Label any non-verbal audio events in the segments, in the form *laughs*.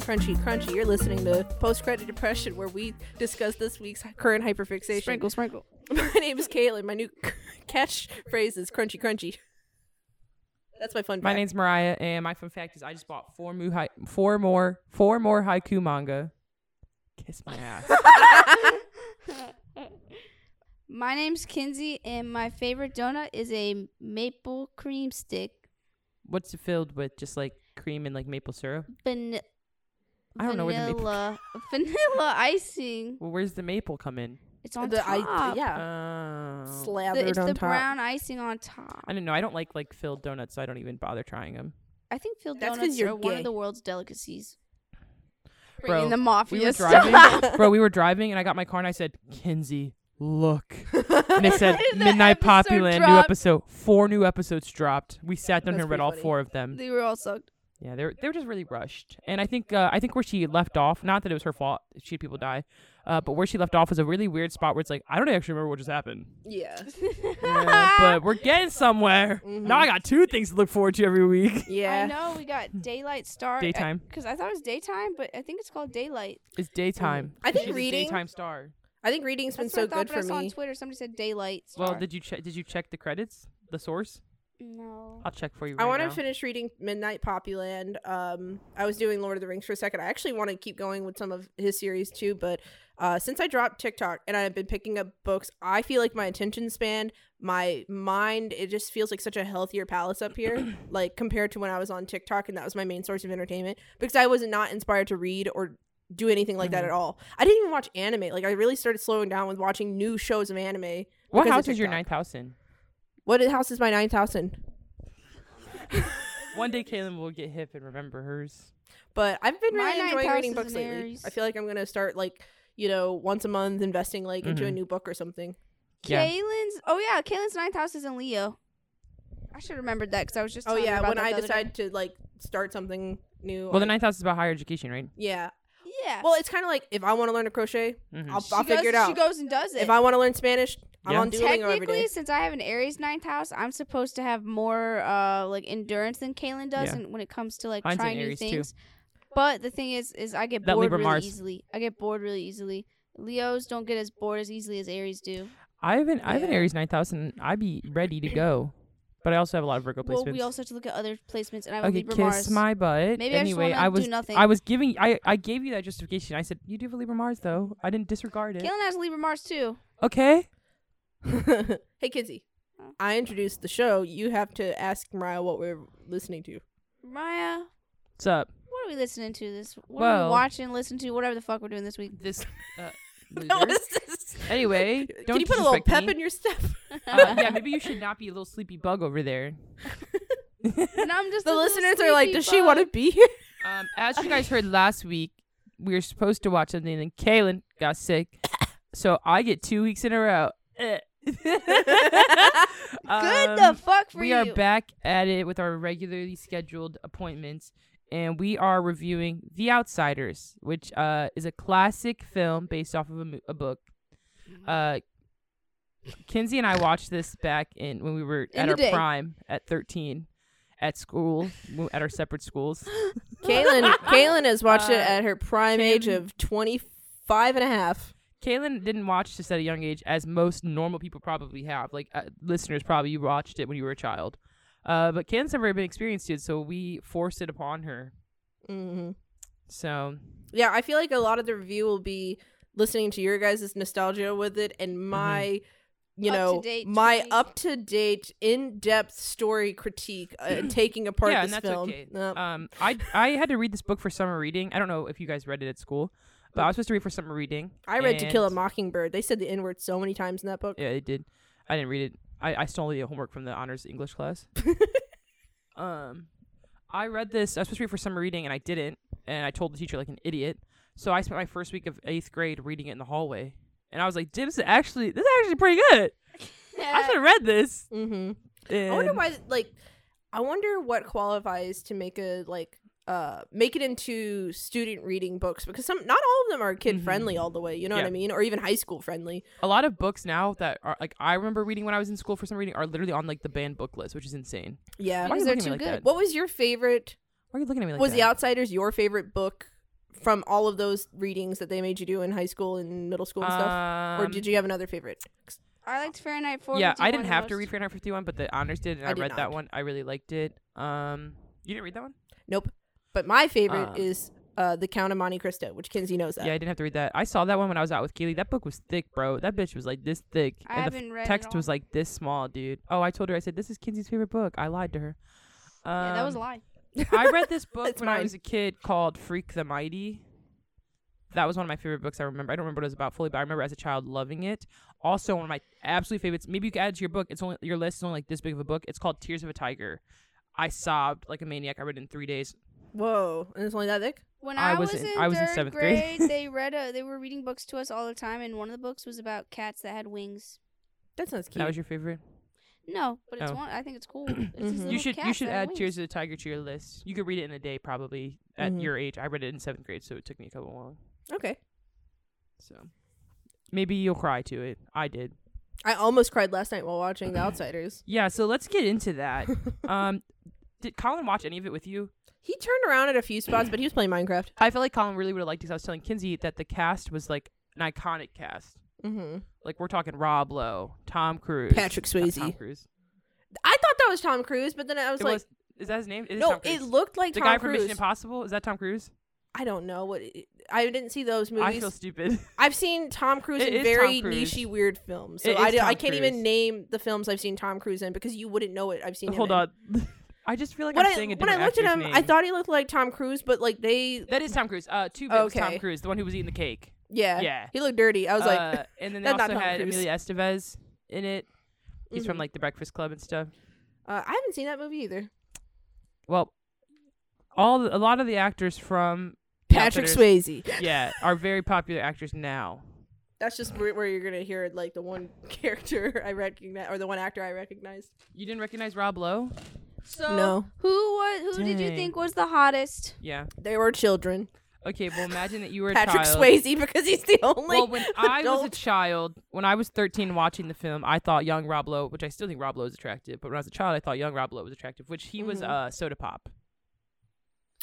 Crunchy, crunchy. You're listening to Post Credit Depression, where we discuss this week's current hyperfixation. Sprinkle, sprinkle. *laughs* My name is Kailen. My new *laughs* catchphrase is crunchy, crunchy. That's my fun. My fact. name's Mariah, and my fun fact is I just bought four mu hi- four more four more Haikyuu manga. Kiss my ass. *laughs* My name's Kinsey, and my favorite donut is a maple cream stick. What's it filled with? Just like cream and like maple syrup. Van- I don't know where the maple- vanilla, *laughs* vanilla icing. Well, where's the maple come in? It's on the top. I, yeah, Oh. slathered The- it's on the top. brown icing on top. I don't know. I don't like like filled donuts, so I don't even bother trying them. I think filled That's 'cause donuts you're are one of the world's delicacies. Bro, Bringing the mafia We were driving, *laughs* bro. We were driving, and I got my car, and I said, "Kinsey, look." *laughs* And it said Midnight episode Poppyland new episode. Four new episodes dropped. We sat down That's here and read pretty all funny. four of them. They were all sucked. Yeah, they were they were just really rushed, and I think uh, I think where she left off, not that it was her fault, she had people die, uh, but where she left off was a really weird spot where it's like I don't actually remember what just happened. yeah. Yeah, but we're getting somewhere. *laughs* Now I got two things to look forward to every week. *laughs* Yeah, I know we got daylight star Daytime. because I thought it was daytime, but I think it's called daylight. It's daytime. I think She's a reading- daytime star. I think reading's been That's so I thought, good but I for saw on me. Twitter somebody said daylight star. Well, did you check? Did you check the credits? The source? No. I'll check for you. I want to finish reading Midnight Poppyland. Um, I was doing Lord of the Rings for a second. I actually want to keep going with some of his series too, but uh, since I dropped TikTok and I've been picking up books, I feel like my attention span, my mind, it just feels like such a healthier palace up here, *clears throat* like compared to when I was on TikTok and that was my main source of entertainment because I was not inspired to read or do anything like that Mhm. at all. I didn't even watch anime. Like I really started slowing down with watching new shows of anime. What house is your ninth house in? What house is my ninth house in? One day, Kailen will get hip and remember hers. But I've been My really ninth enjoying house reading is books in lately. Aries. I feel like I'm gonna start like you know once a month investing like into a Mhm. new book or something. Yeah. Kailen's. Oh yeah, Kailen's ninth house is in Leo. I should have remembered that because I was just. Oh telling her yeah, about when that I the other day. decide to like start something new. Well, the I- ninth house is about higher education, right? yeah. Yeah. Well, it's kind of like if I want to learn to crochet, Mhm. I'll, I'll goes, figure it out. She goes and does it. If I want to learn Spanish, I'm Yeah. on Duolingo every Technically, day. since I have an Aries ninth house, I'm supposed to have more uh like endurance than Kailen does, Yeah. and when it comes to like Mine's an trying new Aries, too. things. But the thing is, is I get That bored Libra really Mars. easily. I get bored really easily. Leos don't get as bored as easily as Aries do. I have an I have an Yeah. Aries ninth house, and I'd be ready to go. But I also have a lot of Virgo placements. Well, we also have to look at other placements, and I have a okay, Libra kiss Mars. my butt. Maybe I just anyway, wanna I do was nothing. I was giving I I gave you that justification. I said you do have a Libra Mars though. I didn't disregard it. Kailen has a Libra Mars too. Okay. *laughs* hey, Kinsey. Huh? I introduced the show. You have to ask Mariah what we're listening to. Maya, What's up? what are we listening to this? What are we watching, listening to, whatever the fuck we're doing this week? This uh, *laughs* loser. *laughs* this? Anyway, don't Can you put a little pep me. in your step? uh, yeah, maybe you should not be a little sleepy bug over there. and I'm just the listeners are like, sleepy does she want to be here? Um, as you guys heard last week, we were supposed to watch something, and then Kailen got sick, so I get two weeks in a row. *laughs* Good the Um, fuck for we you. We are back at it with our regularly scheduled appointments, and we are reviewing The Outsiders, which uh, is a classic film based off of a, mo- a book. Uh, Kinsey and I watched this back in when we were In at our day. prime at 13 at school, at our separate schools. *laughs* Kailen, Kailen has watched it Uh, at her prime age of 25 and a half. Kailen didn't watch this at a young age, as most normal people probably have. Like uh, listeners, probably you watched it when you were a child. Uh, but Kailen's never been experienced it, so we forced it upon her. hmm So Yeah, I feel like a lot of the review will be listening to your guys' nostalgia with it and Mm-hmm. my, you know, Up-to-date my up to date, in depth story critique uh, and *clears throat* taking apart yeah, this and that's film. okay. Yep. Um, I I had to read this book for summer reading. I don't know if you guys read it at school, but I was supposed to read for summer reading. I read To Kill a Mockingbird. They said the N word so many times in that book. Yeah, they did. I didn't read it. I, I stole the homework from the honors English class. *laughs* um, I read this. I was supposed to read for summer reading, and I didn't. And I told the teacher like an idiot. So I spent my first week of eighth grade reading it in the hallway, and I was like, "This is actually this is actually pretty good. I *laughs* should have read this." Mm-hmm. I wonder why, like, I wonder what qualifies to make a like uh make it into student reading books because some not all of them are kid friendly all the way. You know what Mm-hmm. I mean, or even high school friendly. a lot of books now that are like I remember reading when I was in school for some reading are literally on like the banned book list, which is insane. Yeah. Why are Because you they're looking at me too like good. that? What was your favorite? Why are you looking at me like was that? The Outsiders your favorite book from all of those readings that they made you do in high school and middle school and stuff, or Um, did you have another favorite? I liked Fahrenheit 4. Yeah, I didn't have to read Fahrenheit 51, but the honors did, and I I, did read not. that one. I really liked it. Um, you didn't read that one? Nope. But my favorite Um, is uh, the Count of Monte Cristo, which Kinsey knows that. Yeah, I didn't have to read that. I saw that one when I was out with Keely. That book was thick, bro. That bitch was like this thick, I and the haven't read text all. was like this small, dude. Oh, I told her. I said, "This is Kinsey's favorite book." I lied to her. Um, Yeah, that was a lie. I read this *laughs* book It's when I was a kid called Freak the Mighty. That was one of my favorite books I remember. I don't remember what it was about fully, but I remember as a child loving it. Also, one of my absolute favorites. Maybe you could add it to your book. It's only your list is only like this big of a book. It's called Tears of a Tiger. I sobbed like a maniac. I read it in three days. Whoa, and it's only that thick. When I I, was was, in- in, I was in seventh grade. grade, *laughs* they read a, they were reading books to us all the time, and one of the books was about cats that had wings. That sounds cute. That was your favorite. No, but it's Oh. one. I think it's cool. *clears throat* It's these Mhm. You should you should that have add Tears wings. of the Tiger to your list. You could read it in a day probably at Mhm. your age. I read it in seventh grade, so it took me a couple long. okay. So maybe you'll cry to it. I did. I almost cried last night while watching The *clears throat* Outsiders. Yeah. So let's get into that. *laughs* um, did Colin watch any of it with you? He turned around at a few spots, but he was playing Minecraft. I felt like Colin really would have liked it. 'cause I was telling Kinsey that the cast was like an iconic cast. Mm-hmm. Like we're talking Rob Lowe, Tom Cruise, Patrick Swayze. Tom Cruise. I thought that was Tom Cruise, but then I was It like, was. Is that his name? It is no, Tom Cruise. it looked like the Tom guy from Cruise. Mission Impossible. Is that Tom Cruise? I don't know what. It, I didn't see those movies. I feel stupid. *laughs* I've seen Tom Cruise It in is very Tom Cruise. nichey, weird films. So It I, is d- I Tom can't Cruise. even name the films I've seen Tom Cruise in because you wouldn't know it. I've seen. him Hold in. on. *laughs* I just feel like When I'm I saying a when I looked at him, name. I thought he looked like Tom Cruise, but like they, that is Tom Cruise. Uh, two bit was Tom Cruise, the one who was eating the cake. yeah, Yeah. he looked dirty. I was like, Uh, *laughs* and then they also had Cruise. Emilio Estevez in it. He's from Mhm. like the Breakfast Club and stuff. uh, I haven't seen that movie either. Well, all the, a lot of the actors from Patrick Swayze. *laughs* yeah, are very popular actors now. That's just where, where you're gonna hear like the one *laughs* character I recognize or the one actor I recognized. You didn't recognize Rob Lowe? So No. who was who did you Dang. think was the hottest? Yeah. They were children. Okay, well imagine that you were a Patrick child. Swayze because he's the only. Well, when I was a adult. child, when I was 13 watching the film, I thought young Rob Lowe, which I still think Rob Lowe is attractive, but when I was a child, I thought young Rob Lowe was attractive, which he was Mhm. uh, soda pop.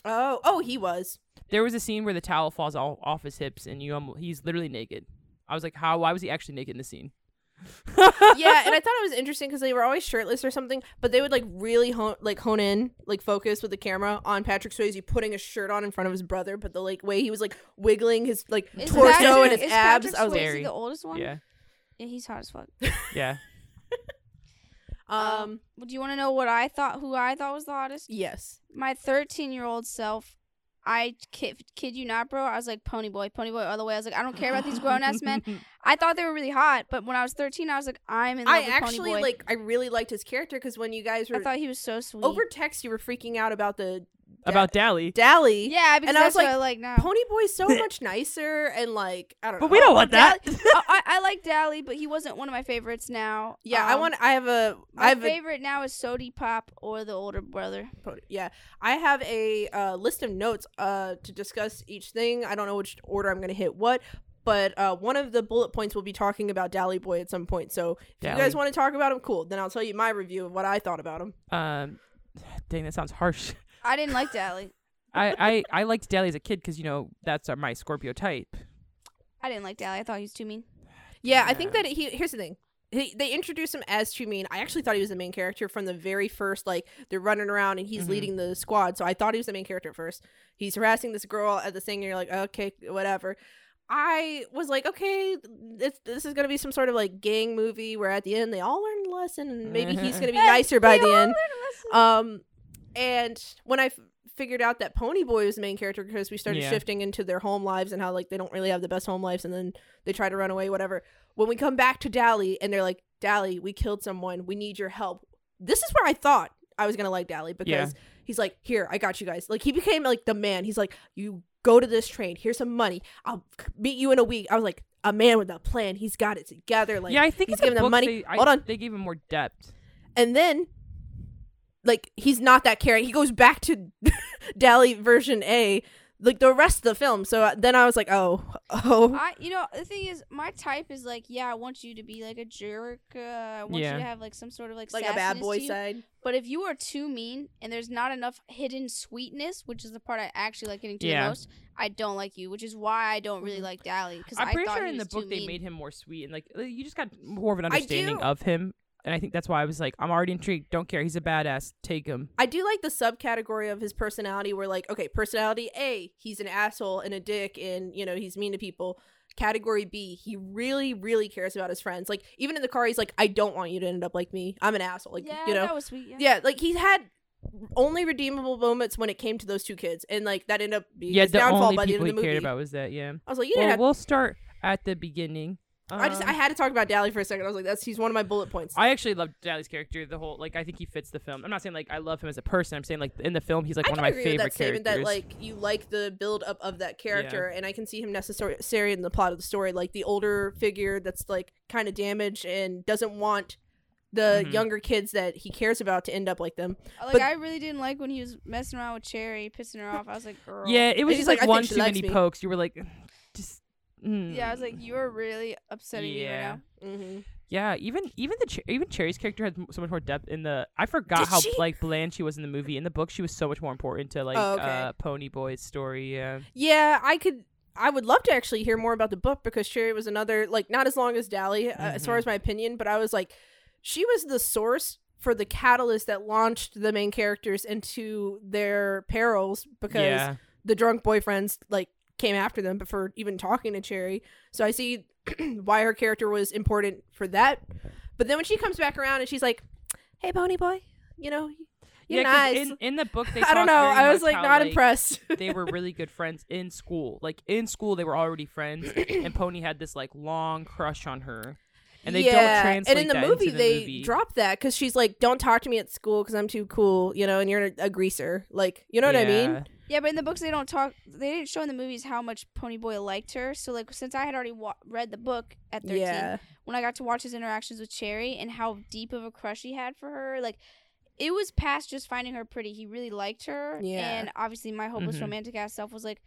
oh, oh, he was. There was a scene where the towel falls all off his hips, and you um, he's literally naked. I was like, how? Why was he actually naked in the scene? Yeah, and I thought it was interesting because they were always shirtless or something, but they would like really hone, like hone in, like focus with the camera on Patrick Swayze putting a shirt on in front of his brother, but the like way he was like wiggling his like Is torso Patrick- and his is abs. Patrick I was like, Swayze Very. the oldest one. yeah, Yeah, he's hot as fuck. *laughs* yeah. *laughs* um, Do you want to know what I thought? Who I thought was the hottest? yes, My 13 year old self. I kid, kid you not, bro. I was like pony boy, pony boy, all the way. I was like, I don't care about these grown ass men. *laughs* I thought they were really hot, but when I was 13, I was like, I'm in love I with actually pony boy. like. I really liked his character because when you guys were I thought he was so sweet. over text, you were freaking out about the About Dally. Dally. yeah, because and I was what I like now. Pony Boy's so *laughs* much nicer and like I don't know. But we don't want that. *laughs* I, I, I like Dally, but he wasn't one of my favorites now. *laughs* Yeah, I Um, want. I have a. I My have a favorite now is Sody Pop or the older brother. Yeah, I have a uh, list of notes uh, to discuss each thing. I don't know which order I'm going to hit what, but uh, one of the bullet points we'll be talking about Dally Boy at some point. So if Dally. you guys want to talk about him, cool. Then I'll tell you my review of what I thought about him. Um, *sighs* dang, that sounds harsh. I didn't like Dally. I, I, I liked Dally as a kid because you know that's uh, my Scorpio type. I didn't like Dally. I thought he was too mean. Yeah, I think that he. Here's the thing. He, they introduced him as too mean. I actually thought he was the main character from the very first. Like they're running around and he's Mhm. leading the squad, so I thought he was the main character at first. He's harassing this girl at the thing, and you're like, okay, whatever. I was like, okay, this this is gonna be some sort of like gang movie where at the end they all learn a lesson, and maybe he's gonna be *laughs* nicer by the end. Um, and when I f- figured out that Pony Boy was the main character because we started Yeah. shifting into their home lives and how like they don't really have the best home lives, and then they try to run away, whatever. When we come back to Dally and they're like, Dally, we killed someone. We need your help. This is where I thought I was gonna like Dally because Yeah. he's like, here, I got you guys. Like he became like the man. He's like, you go to this train. Here's some money. I'll c- meet you in a week. I was like, a man with a plan. He's got it together. Like yeah, I think he's in the giving them money. They, I- Hold on. they gave him more depth. And then, like, he's not that caring. He goes back to *laughs* Dally version A, like the rest of the film. So uh, then I was like, oh, *laughs* oh, I, you know, the thing is, my type is like, yeah, I want you to be like a jerk. Uh, I want Yeah. you to have like some sort of like like a bad boy side. But if you are too mean and there's not enough hidden sweetness, which is the part I actually like getting to Yeah. the most, I don't like you. Which is why I don't really Mhm. like Dally because I'm I pretty thought sure in the book they mean. made him more sweet and like you just got more of an understanding of him. And I think that's why I was like, I'm already intrigued. Don't care. He's a badass. Take him. I do like the subcategory of his personality where like, okay, personality A, he's an asshole and a dick and, you know, he's mean to people. Category B, he really, really cares about his friends. Like, even in the car, he's like, I don't want you to end up like me. I'm an asshole. Like, yeah, you know? that was sweet. Yeah. Yeah, like he had only redeemable moments when it came to those two kids. And like that ended up being yeah, his the downfall only by the end people of he the movie. cared about was that. Yeah. I was like, you didn't Well, have we'll start at the beginning. I just I Um, had to talk about Dally for a second. I was like, that's he's one of my bullet points. I actually love Dally's character. The whole like, I think he fits the film. I'm not saying like I love him as a person. I'm saying like in the film, he's like I one can of my agree favorite with that statement characters. that like you like the build up of that character, and I can see him necessary in the plot of the story, like the older figure that's like kind of damaged and doesn't want the Mhm. younger kids that he cares about to end up like them. Like But- I really didn't like when he was messing around with Cherry, pissing her off. I was like, girl. yeah, it was he's just like, like, one too many me." pokes. You were like, just. Mm. Yeah, I was like, you're really upsetting me right Yeah. now. Mm-hmm. Yeah, even even the Cher- even Cherry's character had so much more depth in the. I forgot Did how she? like bland she was in the movie. In the book, she was so much more important to like Oh, okay. uh, Pony Boy's story. Yeah, Yeah, I could. I would love to actually hear more about the book because Cherry was another like not as long as Dally uh, as far Mhm. as my opinion, but I was like, she was the source for the catalyst that launched the main characters into their perils because yeah, the drunk boyfriends like came after them before even talking to Cherry. So I see *clears throat* why her character was important for that. But then when she comes back around and she's like, "Hey, Pony Boy, you know, you're yeah. nice." In in the book, they *laughs* I don't know. I was like how, not impressed. *laughs* they were really good friends in school. Like in school, they were already friends, and *clears throat* Pony had this like long crush on her, and they don't translate And in the movie, the they movie. drop that because she's like, "Don't talk to me at school because I'm too cool," you know, and you're a, a greaser. Like, you know what I mean? Yeah. Yeah, but in the books they don't talk. They didn't show in the movies how much Ponyboy liked her. So like, since I had already wa- read the book at thirteen, Yeah. when I got to watch his interactions with Cherry and how deep of a crush he had for her, like it was past just finding her pretty. He really liked her. Yeah. And obviously, my hopeless Mhm. romantic ass self was like,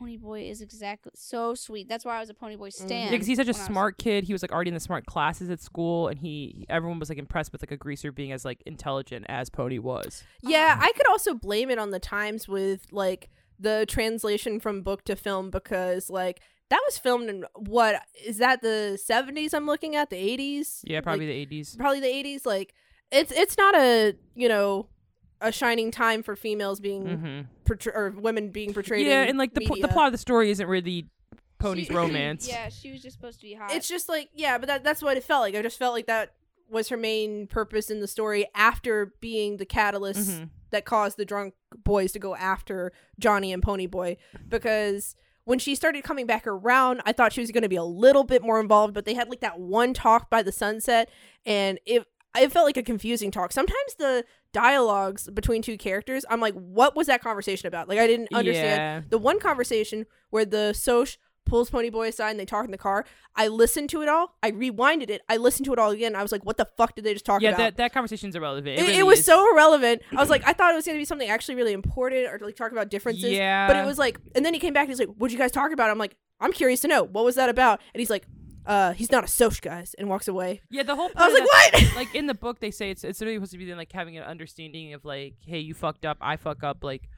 Ponyboy is exactly so sweet. That's why I was a Ponyboy stan. Mhm. Yeah, because he's such a when I was- smart kid. He was like already in the smart classes at school, and he everyone was like impressed with like a greaser being as like intelligent as Pony was. Yeah, I could also blame it on the times with like the translation from book to film because like that was filmed in what is that the 70s I'm looking at the 80s? Yeah, Like, probably the eighties. probably the 80s like it's it's not a, you know, a shining time for females being Mm-hmm. portray- or women being portrayed Yeah, in and like the po- the plot of the story isn't really Pony's She- romance. yeah, she was just supposed to be hot. It's just like yeah, but that that's what it felt like. I just felt like that was her main purpose in the story after being the catalyst Mhm. that caused the drunk boys to go after Johnny and Pony Boy because when she started coming back around, I thought she was going to be a little bit more involved, but they had like that one talk by the sunset and it it felt like a confusing talk. Sometimes the dialogues between two characters, I'm like, what was that conversation about? Like I didn't understand Yeah. the one conversation where the Soc pulls Pony Boy aside and they talk in the car. I listened to it all. I rewinded it. I listened to it all again. I was like, what the fuck did they just talk Yeah, about? that that conversation's irrelevant. it, It, it was is. so irrelevant. I was like, I thought it was going to be something actually really important or to like talk about differences. Yeah, But it was like, and then he came back and he's like, what'd you guys talk about? I'm like, I'm curious to know. What was that about? And he's like, uh, he's not a Soc, guys, and walks away. yeah. The whole I was like, that- what? *laughs* like in the book they say it's it's really supposed to be then like having an understanding of like hey you fucked up I fuck up like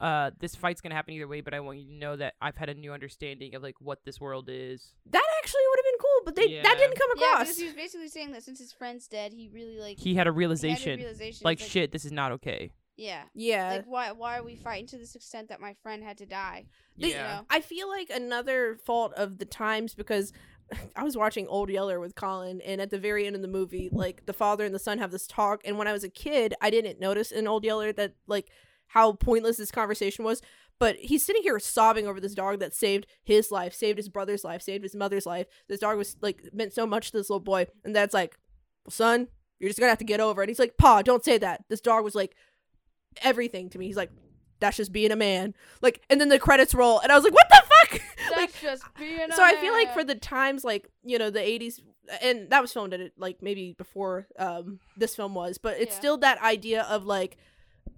uh this fight's gonna happen either way but I want you to know that I've had a new understanding of like what this world is. that actually would have been cool, but they that didn't come yeah, across. because he was basically saying that since his friend's dead, he really like He had a he had a realization realization. like It's shit this is not okay. Yeah. yeah. Like why why are we fighting to this extent that my friend had to die? They- yeah. I feel like another fault of the times because *laughs* I was watching Old Yeller with Colin, and at the very end of the movie, like the father and the son have this talk. And when I was a kid, I didn't notice in Old Yeller that like how pointless this conversation was. But he's sitting here sobbing over this dog that saved his life, saved his brother's life, saved his mother's life. This dog was like meant so much to this little boy, and that's like, son, you're just gonna have to get over it. And He's like, Pa, don't say that. This dog was like everything to me. He's like, that's just being a man. Like, and then the credits roll, and I was like, what the fuck? *laughs* That's just being so I feel like for the times, like you know, the '80s, and that was filmed at it like maybe before um this film was, but it's Yeah. still that idea of like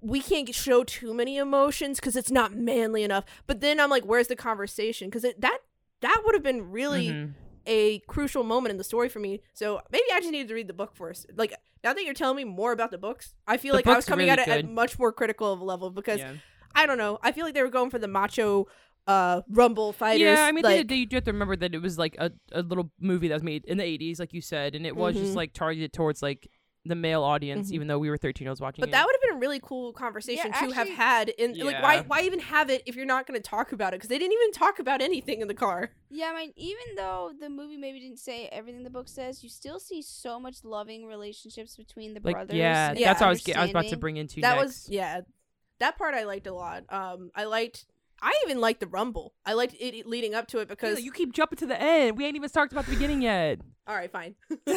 we can't show too many emotions because it's not manly enough. But then I'm like, where's the conversation? Because that that would have been really Mhm. a crucial moment in the story for me. So maybe I just needed to read the book first. Like now that you're telling me more about the books, I feel The like I was coming really at it at good. much more critical of a level because Yeah. I don't know. I feel like they were going for the macho uh rumble fighters. Yeah, I mean, at the end like, of the day, you do have to remember that it was like a, a little movie that was made in the 80s, like you said, and it was Mhm. just like targeted towards like the male audience, Mhm. even though we were 13 year olds watching it. But it. that would have been a really cool conversation to have actually- had. In like, why why even have it if you're not going to talk about it? Because they didn't even talk about anything in the car. Yeah, I mean, even though the movie maybe didn't say everything the book says, you still see so much loving relationships between the like, brothers. yeah, and that's what I was, ge- I was about to bring into that next. was yeah, that part I liked a lot. Um, I liked. I even liked the rumble. I liked it leading up to it because. You keep jumping to the end. We ain't even talked about the beginning yet. *laughs* all right, fine. *laughs*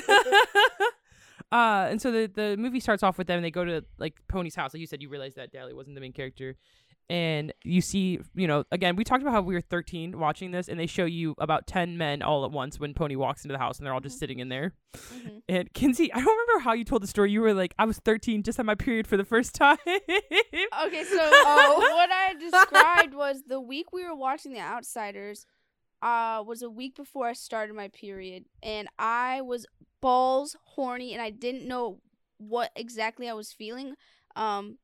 uh, and so the the movie starts off with them. and They go to like Pony's house. Like you said, you realized that Dally wasn't the main character, and you see, you know, again, we talked about how we were 13 watching this, and they show you about 10 men all at once when Pony walks into the house, and they're all just Mhm. sitting in there. Mhm. And Kinsey, I don't remember how you told the story. You were like, I was 13, just had my period for the first time. Okay, *laughs* so uh, what I described was the week we were watching The Outsiders uh, was a week before I started my period, and I was balls horny, and I didn't know what exactly I was feeling. Um,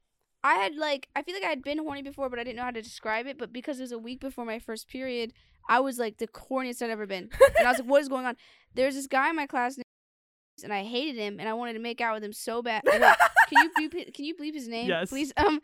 I had like I feel like I had been horny before, but I didn't know how to describe it. But because it was a week before my first period, I was like the horniest I'd ever been, and I was like, *laughs* "What is going on?" There's this guy in my class, and I hated him, and I wanted to make out with him so bad. Wait, can you bleep, can you bleep his name, Yes. please? Um,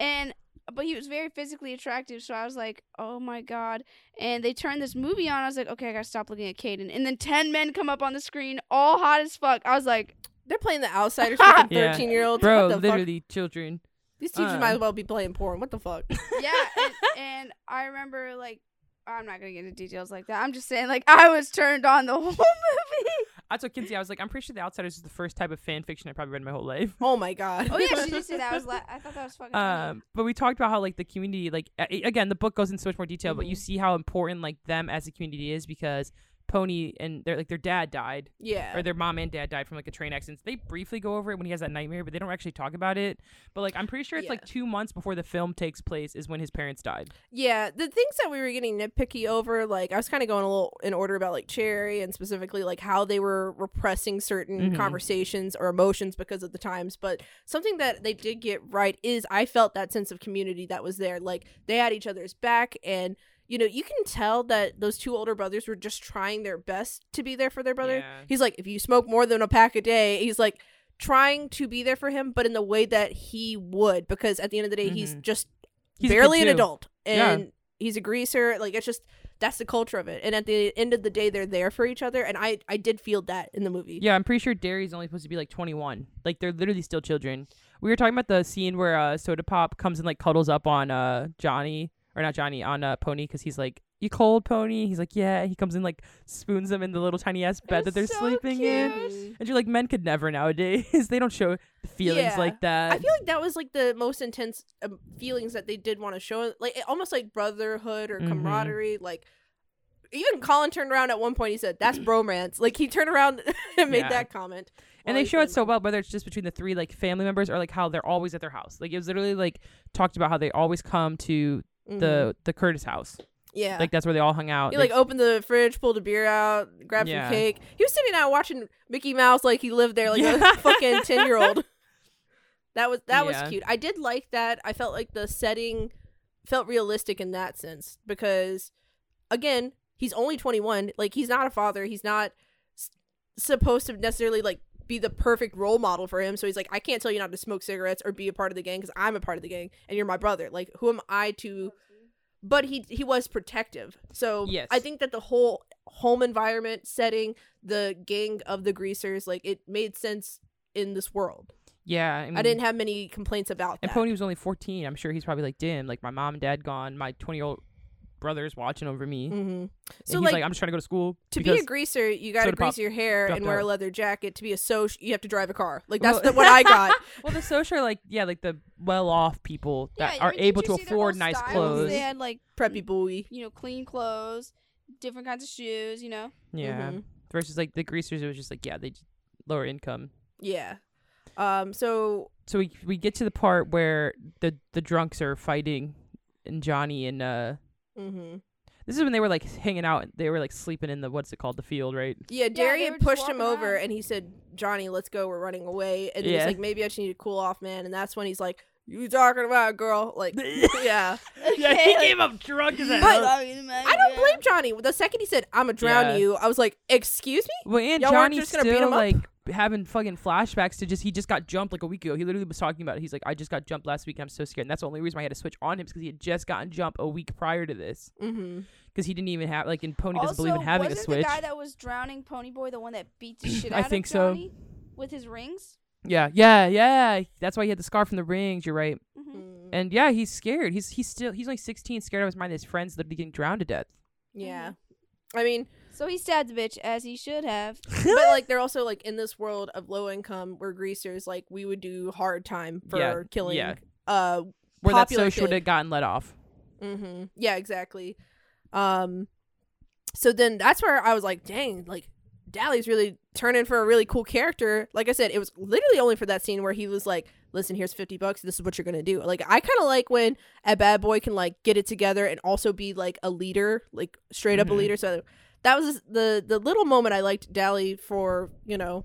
and but he was very physically attractive, so I was like, oh my god. And they turned this movie on. I was like, okay, I gotta stop looking at Caden. And then ten men come up on the screen, all hot as fuck. I was like, They're playing the outsiders *laughs* for thirteen year olds. Bro, what the fuck? literally, children. These teachers uh. might as well be playing porn. What the fuck? *laughs* yeah. and, *laughs* and I remember like. I'm not gonna get into details like that. I'm just saying, like, I was turned on the *laughs* whole movie. I told Kinsey, I was like, I'm pretty sure The Outsiders is the first type of fan fiction I probably read in my whole life. Oh my god. Oh yeah, she did say that. I was la- I thought that was fucking. funny. Um, but we talked about how like the community, like a- again, the book goes into so much more detail, but you Mhm. see how important like them as a community is because Pony and their like their dad died, yeah. or their mom and dad died from like a train accident. They briefly go over it when he has that nightmare, but they don't actually talk about it. But like I'm pretty sure it's like two months before the film takes place is when his parents died. Yeah, the things that we were getting nitpicky over, like I was kind of going a little in order about like Cherry and specifically like how they were repressing certain Mhm. conversations or emotions because of the times. But something that they did get right is I felt that sense of community that was there. Like they had each other's back, and you know you can tell that those two older brothers were just trying their best to be there for their brother. Yeah. He's like, if you smoke more than a pack a day, he's like trying to be there for him, but in the way that he would, because at the end of the day, he's Mhm. just He's barely an adult Yeah. and he's a greaser like it's just that's the culture of it and at the end of the day they're there for each other and i i did feel that in the movie Yeah, I'm pretty sure Darry's only supposed to be like 21. Like they're literally still children. We were talking about the scene where uh, Soda Pop comes and like cuddles up on uh Johnny or not Johnny on uh, Pony because he's like, "You cold, Pony?" He's like, "Yeah." He comes in like spoons them in the little tiny ass bed that they're so sleeping in. And you're like, men could never nowadays. *laughs* they don't show feelings Yeah. like that. i feel like that was like the most intense um, feelings that they did want to show like almost like brotherhood or Mhm. camaraderie like even colin turned around at one point he said that's bromance like he turned around *laughs* and made Yeah. that comment and they show it so well, whether it's just between the three like family members or like how they're always at their house. Like it was literally like talked about how they always come to Mhm. the the Curtis house. yeah Like that's where they all hung out. he They- like opened the fridge, pulled a beer out, grabbed Yeah. some cake. He was sitting out watching Mickey Mouse like he lived there, like Yeah. a *laughs* fucking ten year old. That was that Yeah. was cute. I did like that. I felt like the setting felt realistic in that sense because, again, he's only twenty one. Like he's not a father. He's not s- supposed to necessarily like be the perfect role model for him. So he's like, I can't tell you not to smoke cigarettes or be a part of the gang because I'm a part of the gang and you're my brother. Like who am I to? Oh, but he he was protective. So Yes. I think that the whole home environment setting, the gang of the greasers, like it made sense in this world. yeah, I, mean, I didn't have many complaints about And that. Pony was only 14. I'm sure he's probably like, damn, like my mom and dad gone, my 20 year old brother's watching over me. hmm So he's like, like, I'm just trying to go to school. to be a greaser, you got to Soda Pop grease your hair and dropped wear a leather jacket. To be a social, you have to drive a car. Like that's Well- the, what I got. *laughs* well, the social, like, yeah, like the well off people that Yeah, are able to afford nice clothes. They had like Preppy boy. you know clean clothes, different kinds of shoes. You know. Yeah. Mhm. Versus like the greasers, it was just like, yeah, they just lower income. Yeah. Um. So so we we get to the part where the the drunks are fighting, and Johnny and uh, Mm-hmm. this is when they were like hanging out. They were like sleeping in the what's it called, the field, right? Yeah, they Darian were just pushed him walking over around. and he said, Johnny, let's go. We're running away. And Yeah. he's like, maybe I just need to cool off, man. And that's when he's like, you talking about, girl? Like, *laughs* yeah. yeah, he came up drunk as But- hell. I don't blame Johnny. The second he said, I'm going to drown Yeah. you, I was like, excuse me? Well, and Y'all Johnny's just gonna beat still him up? Like having fucking flashbacks to just he just got jumped like a week ago. He literally was talking about it. He's like, I just got jumped last week. I'm so scared. And that's the only reason why I had to switch on him because he had just gotten jumped a week prior to this Mm-hmm. because he didn't even have like and Pony doesn't believe in having a wasn't switch. the guy that was drowning Ponyboy the one that beat the *clears throat* shit I out think of so. With his rings? yeah, yeah, yeah. That's why he had the scar from the rings. You're right. Mm-hmm. And yeah, he's scared. He's he's still he's only 16, scared of his mind. His friends literally getting drowned to death. Yeah. I mean, So he stabbed the bitch as he should have. *laughs* but like they're also like in this world of low income where greasers like we would do hard time for Yeah, killing yeah. uh Where that Popular social would kid. have gotten let off. Mm-hmm. Yeah, exactly. Um, so then that's where I was like, dang, like Dally's really turning for a really cool character. Like I said, it was literally only for that scene where he was like, "Listen, here's fifty bucks. This is what you're gonna do." Like I kind of like when a bad boy can like get it together and also be like a leader, like straight up a Mhm. leader. So that was the the little moment I liked Dally for you know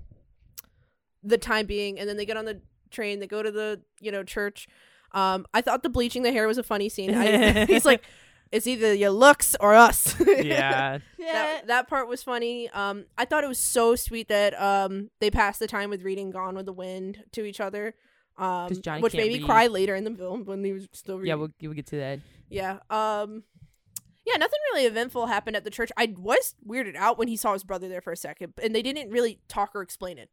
the time being. And then they get on the train, they go to the you know church. Um, I thought the bleaching the hair was a funny scene. I, *laughs* he's like, it's either your looks or us. *laughs* yeah. that, that part was funny. Um, I thought it was so sweet that um they passed the time with reading Gone with the Wind to each other. Um, 'Cause Johnny which can't made me read. cry later in the film when he was still reading. Yeah, we'll, we'll get to that. yeah. Um, yeah. Nothing really eventful happened at the church. I was weirded out when he saw his brother there for a second, and they didn't really talk or explain it.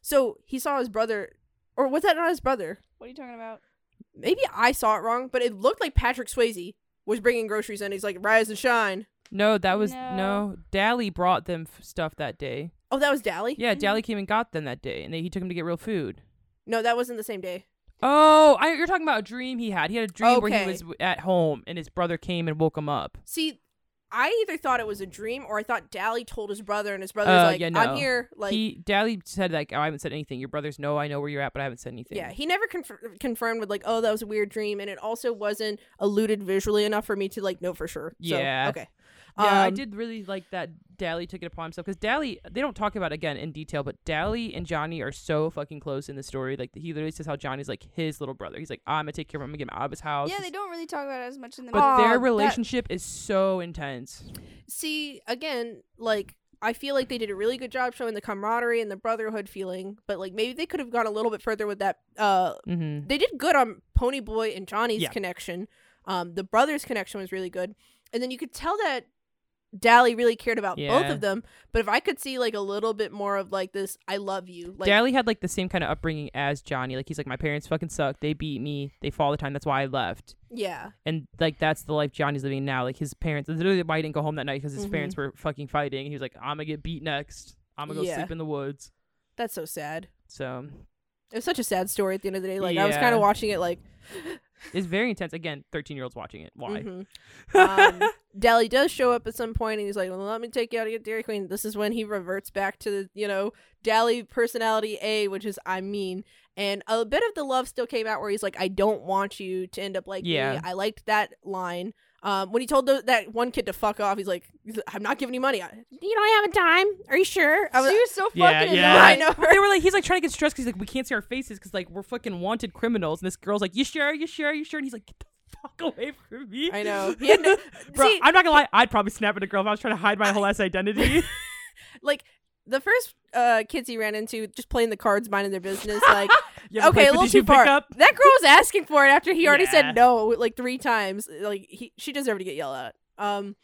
So he saw his brother, or was that not his brother? What are you talking about? Maybe I saw it wrong, but it looked like Patrick Swayze was bringing groceries and he's like, "Rise and shine." No, that was No. no. Dally brought them f- stuff that day. Oh, that was Dally. Yeah, mm-hmm. Dally came and got them that day, and they, he took him to get real food. No, that wasn't the same day. Oh, I, you're talking about a dream he had. He had a dream where he Okay. was w- at home and his brother came and woke him up. See, I either thought it was a dream or I thought Dally told his brother, and his brother's Uh, like, yeah, "I'm here." Like, he Dally said like, oh, I haven't said anything. Your brothers know I know where you're at, but I haven't said anything. yeah, he never conf- confirmed with like, "Oh, that was a weird dream," and it also wasn't alluded visually enough for me to like know for sure. So, Yeah. okay. Yeah, I Um, did really like that Dally took it upon himself because Dally, they don't talk about it again in detail, but Dally and Johnny are so fucking close in the story. Like he literally says how Johnny's like his little brother. He's like, I'm gonna take care of him, I'm gonna get him out of his house. Yeah, they don't really talk about it as much in the But movie. their relationship is so intense. See, again, like I feel like they did a really good job showing the camaraderie and the brotherhood feeling, but like maybe they could have gone a little bit further with that. Uh, Mm-hmm. they did good on Pony Boy and Johnny's Yeah. connection. Um, the brothers' connection was really good, and then you could tell that Dally really cared about both of them. But if I could see like a little bit more of like this, I love you. Like, Dally had like the same kind of upbringing as Johnny. Like he's like, my parents fucking suck. They beat me. They fall all the time. That's why I left. yeah, And like that's the life Johnny's living now. Like his parents, literally why he didn't go home that night because his Mhm. parents were fucking fighting. He was like, I'm gonna get beat next. I'm gonna go Yeah. sleep in the woods. that's so sad. So It was such a sad story at the end of the day. Like I was kind of watching it like, it's very intense. Again, 13 year olds watching it. Why? mhm. *laughs* um, Dally does show up at some point, and he's like, "Well, let me take you out to get Dairy Queen." This is when he reverts back to the, you know, Dally personality A, which is I'm mean, and a bit of the love still came out where he's like, "I don't want you to end up like Yeah. me." I liked that line. Um, when he told the, that one kid to fuck off, he's like, "I'm not giving you money. I, you don't have a dime. Are you sure?" I was, she was so Yeah, fucking yeah. I annoying. know. they were like, he's like trying to get stressed because like, we can't see our faces because like we're fucking wanted criminals. And this girl's like, you sure? You sure? You sure? And he's like, get the fuck away from me. I know. *laughs* He had no- Bro, See- I'm not gonna lie. I'd probably snap at a girl if I was trying to hide my whole ass identity. *laughs* like the first uh kids he ran into just playing the cards minding their business *laughs* like okay a little too far. that girl was asking for it after he already Yeah. said no like three times. Like he she deserved to get yelled at. Um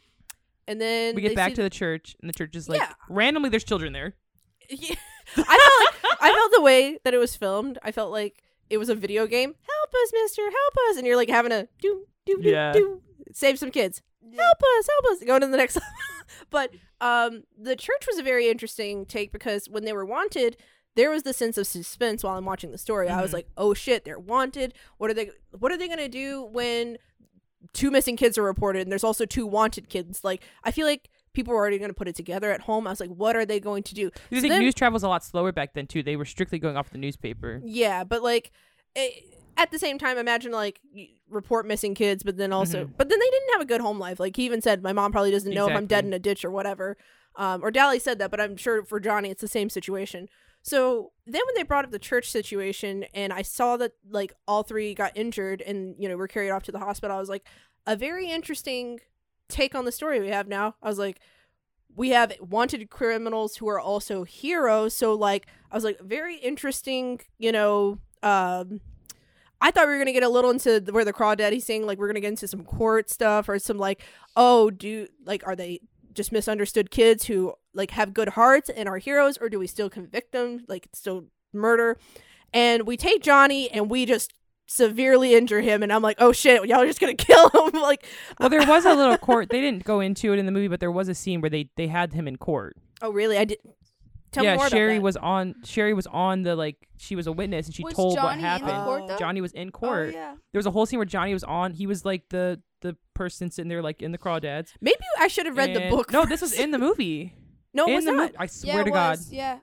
and then We get back see- to the church, and the church is like Yeah. randomly there's children there. *laughs* Yeah. I felt like I felt the way that it was filmed. I felt like it was a video game. Help us mister help us. And you're like having a do do do Yeah. do save some kids. Help us help us. Going to the next *laughs* but um the church was a very interesting take because when they were wanted there was the sense of suspense while i'm watching the story i was Mhm. like oh shit they're wanted what are they what are they gonna do when two missing kids are reported and there's also two wanted kids like i feel like people were already going to put it together at home. I was like, what are they going to do? I So think then- news travel's a lot slower back then too. They were strictly going off the newspaper. Yeah, but like it, at the same time, imagine like report missing kids, but then also, Mhm. but then they didn't have a good home life. Like he even said, my mom probably doesn't know if I'm dead in a ditch or whatever. Um, or Dally said that, but I'm sure for Johnny it's the same situation. So then when they brought up the church situation, and I saw that like all three got injured and you know were carried off to the hospital, I was like, a very interesting take on the story we have now. I was like. We have wanted criminals who are also heroes. So, like, I was like, very interesting, you know, um I thought we were gonna get a little into where the crawdaddy's saying like we're gonna get into some court stuff or some like oh do like are they just misunderstood kids who like have good hearts and are heroes or do we still convict them like it's still murder and we take Johnny and we just severely injure him and I'm like oh shit y'all are just gonna *laughs* kill him like Well, there was a little *laughs* court. They didn't go into it in the movie, but there was a scene where they they had him in court. oh really I did tell yeah, Cherry was on. Cherry was on the like. She was a witness, and she was told Johnny what in happened. court Oh. Johnny was in Oh, court. yeah. There was a whole scene where Johnny was on. He was like the the person sitting there like in the crawdads. maybe I should have read the book No, this was in the movie. *laughs* no it in was the not movie. I Yeah, swear it to God. was. Yeah.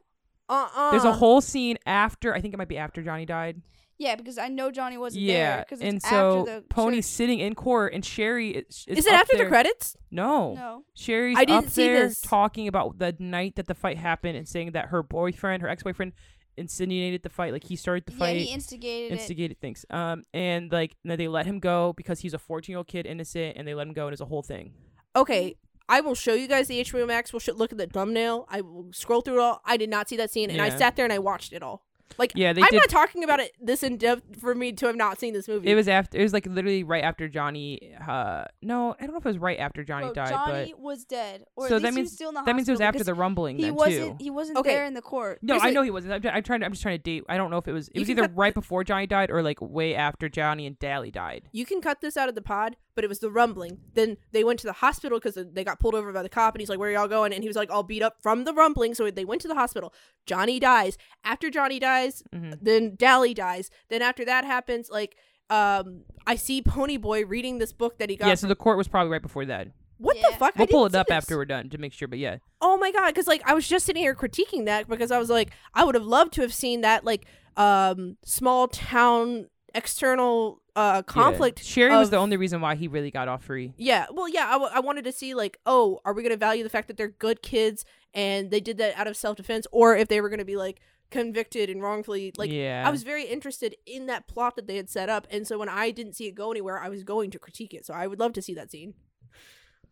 uh-uh There's a whole scene after. I think it might be after Johnny died. Yeah, because I know Johnny wasn't yeah, there. Because and so after the Pony's church. sitting in court, and Cherry is. Is, is it up after there. the credits No. No. Cherry's I didn't up see there this. talking about the night that the fight happened and saying that her boyfriend, her ex-boyfriend, insinuated the fight. Like he started the fight. Yeah, he instigated it. instigated things. Um, and like then they let him go because he's a 14-year-old kid, innocent, and they let him go, and it's a whole thing. okay I will show you guys the HBO Max. We'll sh- look at the thumbnail. I will scroll through it all. I did not see that scene, and I sat there and I watched it all. Like, Yeah, they I'm did. not talking about it this in depth for me to have not seen this movie. It was after. It was like literally right after Johnny. Uh, no, I don't know if it was right after Johnny Bro, died, Johnny was dead, or So that least he means- was still in the that means it was after the rumbling he then wasn't. too. He wasn't Okay. there in the court. No, Here's I a- know he wasn't. I'm, I'm trying to. I'm just trying to date. I don't know if it was. It You was either cut- right before Johnny died or like way after Johnny and Dally died. you can cut this out of the pod, but it was the rumbling. Then they went to the hospital because they got pulled over by the cop, and he's like, "Where are y'all going?" And he was like, "All beat up from the rumbling." So they went to the hospital. Johnny dies. After Johnny dies, hmm then Dally dies. Then after that happens, like, um, I see Pony Boy reading this book that he got. Yeah, so the court was probably right before that. what Yeah. the fuck? I We'll pull it up this. after we're done to make sure. But yeah, Oh my god, because like I was just sitting here critiquing that because I was like, I would have loved to have seen that like um small town external uh Yeah. conflict. Cherry was the only reason why he really got off free. Yeah, well, yeah, I, w- I wanted to see like, oh, are we gonna value the fact that they're good kids and they did that out of self defense, or if they were gonna be like convicted and wrongfully like. yeah, I was very interested in that plot that they had set up, and so when I didn't see it go anywhere, I was going to critique it. So I would love to see that scene.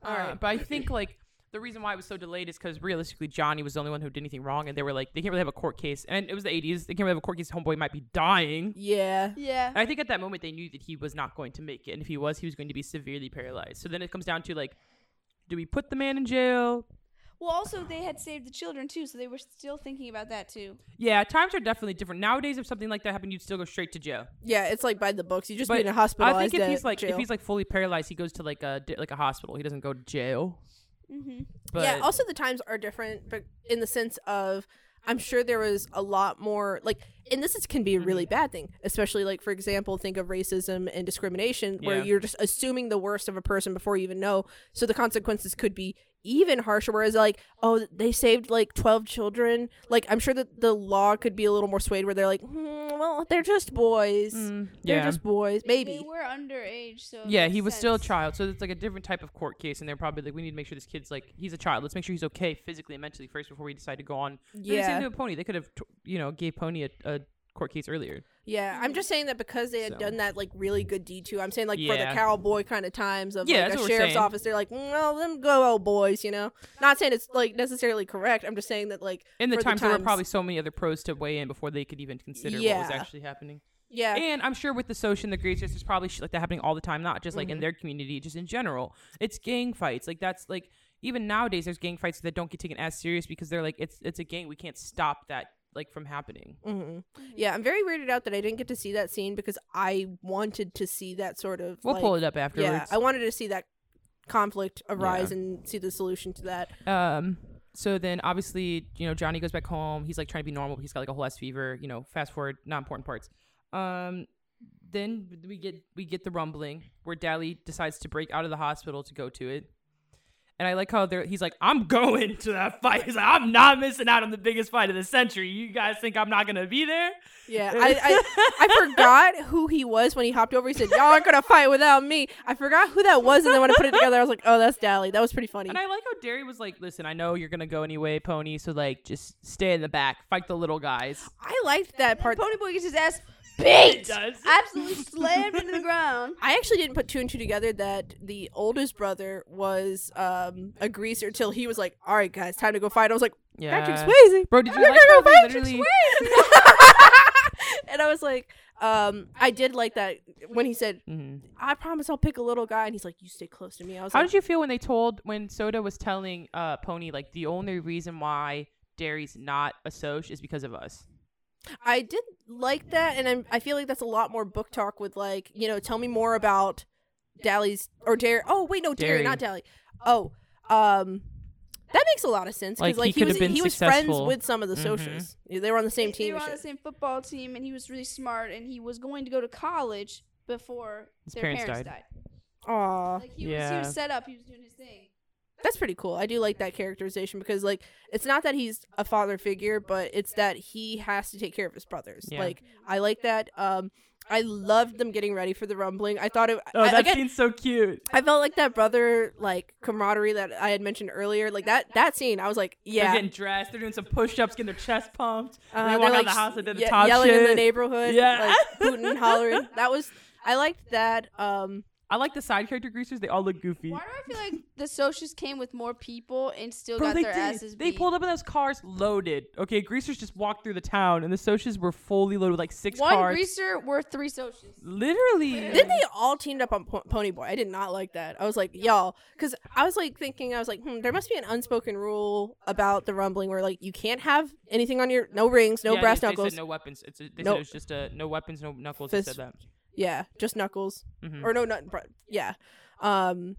All right, but I think like the reason why it was so delayed is because realistically Johnny was the only one who did anything wrong, and they were like they can't really have a court case, and it was the '80s. They can't really have a court case. Homeboy might be dying. Yeah, Yeah. And I think at that moment they knew that he was not going to make it, and if he was, he was going to be severely paralyzed. So then it comes down to like, do we put the man in jail? Well, also they had saved the children too, so they were still thinking about that too. Yeah, times are definitely different nowadays. If something like that happened, you'd still go straight to jail. yeah, it's like by the books. You just But be in a hospital. I think if he's like if he's like fully paralyzed, he goes to like a like a hospital. He doesn't go to jail. Mm-hmm. Yeah also the times are different but in the sense of i'm sure there was a lot more like and this is, can be a really Mm-hmm. bad thing especially like for example think of racism and discrimination where Yeah. you're just assuming the worst of a person before you even know so the consequences could be even harsher whereas like oh they saved like 12 children like i'm sure that the law could be a little more swayed where they're like hmm, well they're just boys Mm, they're yeah, just boys maybe They were underage, so. yeah, he was still a child, so it's like a different type of court case, and they're probably like, we need to make sure this kid's like he's a child. Let's make sure he's okay physically and mentally first before we decide to go on. Yeah, same yeah thing with Pony. They could have, you know, gave Pony a, a court case earlier. Yeah, I'm just saying that because they had So. done that like really good D2. I'm saying like for the cowboy kind of times of Yeah, like a sheriff's office, they're like, "Mm, well, them go old boys, you know. Not saying it's like necessarily correct. I'm just saying that like In the For the times, there were probably so many other pros to weigh in before they could even consider what was actually happening. yeah, And I'm sure with the social and the grades, there's probably shit like that happening all the time, not just like in Mhm. their community, just in general. It's gang fights. Like that's like even nowadays, there's gang fights that don't get taken as serious because they're like it's it's a gang. We can't stop that like from happening. hmm yeah. I'm very weirded out that I didn't get to see that scene because I wanted to see that sort of. We'll like, pull it up afterwards. Yeah, I wanted to see that conflict arise Yeah. and see the solution to that. Um. So then, obviously, you know, Johnny goes back home. He's like trying to be normal. But he's got like a whole ass fever. You know, fast forward, not important parts. Um. Then we get we get the rumbling where Dally decides to break out of the hospital to go to it, And I like how they're, he's like, I'm going to that fight. He's like, I'm not missing out on the biggest fight of the century. You guys think I'm not gonna be there? Yeah, *laughs* I, I I forgot who he was when he hopped over. He said, "Y'all aren't gonna fight without me." I forgot who that was, and then when I put it together, I was like, "Oh, that's Dally." That was pretty funny. And I like how Darry was like, listen, I know you're gonna go anyway, Pony. So like, just stay in the back, fight the little guys. I liked that part. Pony Boy gets his ass He beat, does. *laughs* absolutely slammed into the ground. I actually didn't put two and two together that the oldest brother was um, a greaser till he was like, "All right, guys, time to go fight." I was like, Yeah. "Patrick Swayze." Bro, did you We're like gonna how go they Patrick literally? *laughs* *laughs* and I was like, um, I did like that when he said, Mhm. "I promise I'll pick a little guy," and he's like, "You stay close to me." I was How like, did you feel when they told when Soda was telling uh Pony like the only reason why Darry's not a Soc is because of us? I did like that, and I'm, I feel like that's a lot more book talk with like, you know, tell me more about Dally's or Dare. Oh wait, no, Dare, Darry. not Dally. Oh, um, that makes a lot of sense Like, because like, he he, was been he was friends with some of the Mhm. socials. They were on the same They- team. They were on the same football team, and he was really smart, and he was going to go to college before His their parents parents, died. died. Aw, Like he was, he was set up. He was doing his thing. That's pretty cool. I do like that characterization because like it's not that he's a father figure, but it's that he has to take care of his brothers. Yeah. Like I like that. Um, I loved them getting ready for the rumbling. I thought it. Oh, I, that again, scene's so cute. I felt like that brother like camaraderie that I had mentioned earlier. Like that that scene, I was like, They're yeah. getting dressed. They're doing some push-ups, getting their chest pumped. Uh, they they're, walk out like, the house and did the ye- top yelling in the neighborhood, Yeah. like hooting and hollering. *laughs* That was I liked that. Um, I like the side character greasers. They all look goofy. Why do I feel like the socials came with more people and still Bro, got they their did. asses They beat? pulled up in those cars loaded. Okay, greasers just walked through the town, and the socials were fully loaded with like six One cars. greaser worth three socials. Literally. then they all teamed up on po- Pony Boy. I did not like that. I was like, y'all, because I was like thinking, I was like, hmm, there must be an unspoken rule about the rumbling where like you can't have anything on your no rings, no Yeah, brass they, they knuckles. said no weapons. It's a, they Nope. said it was just a no weapons, no knuckles. They Fist- said that. Yeah, just knuckles. Mhm. or no, not yeah. Um,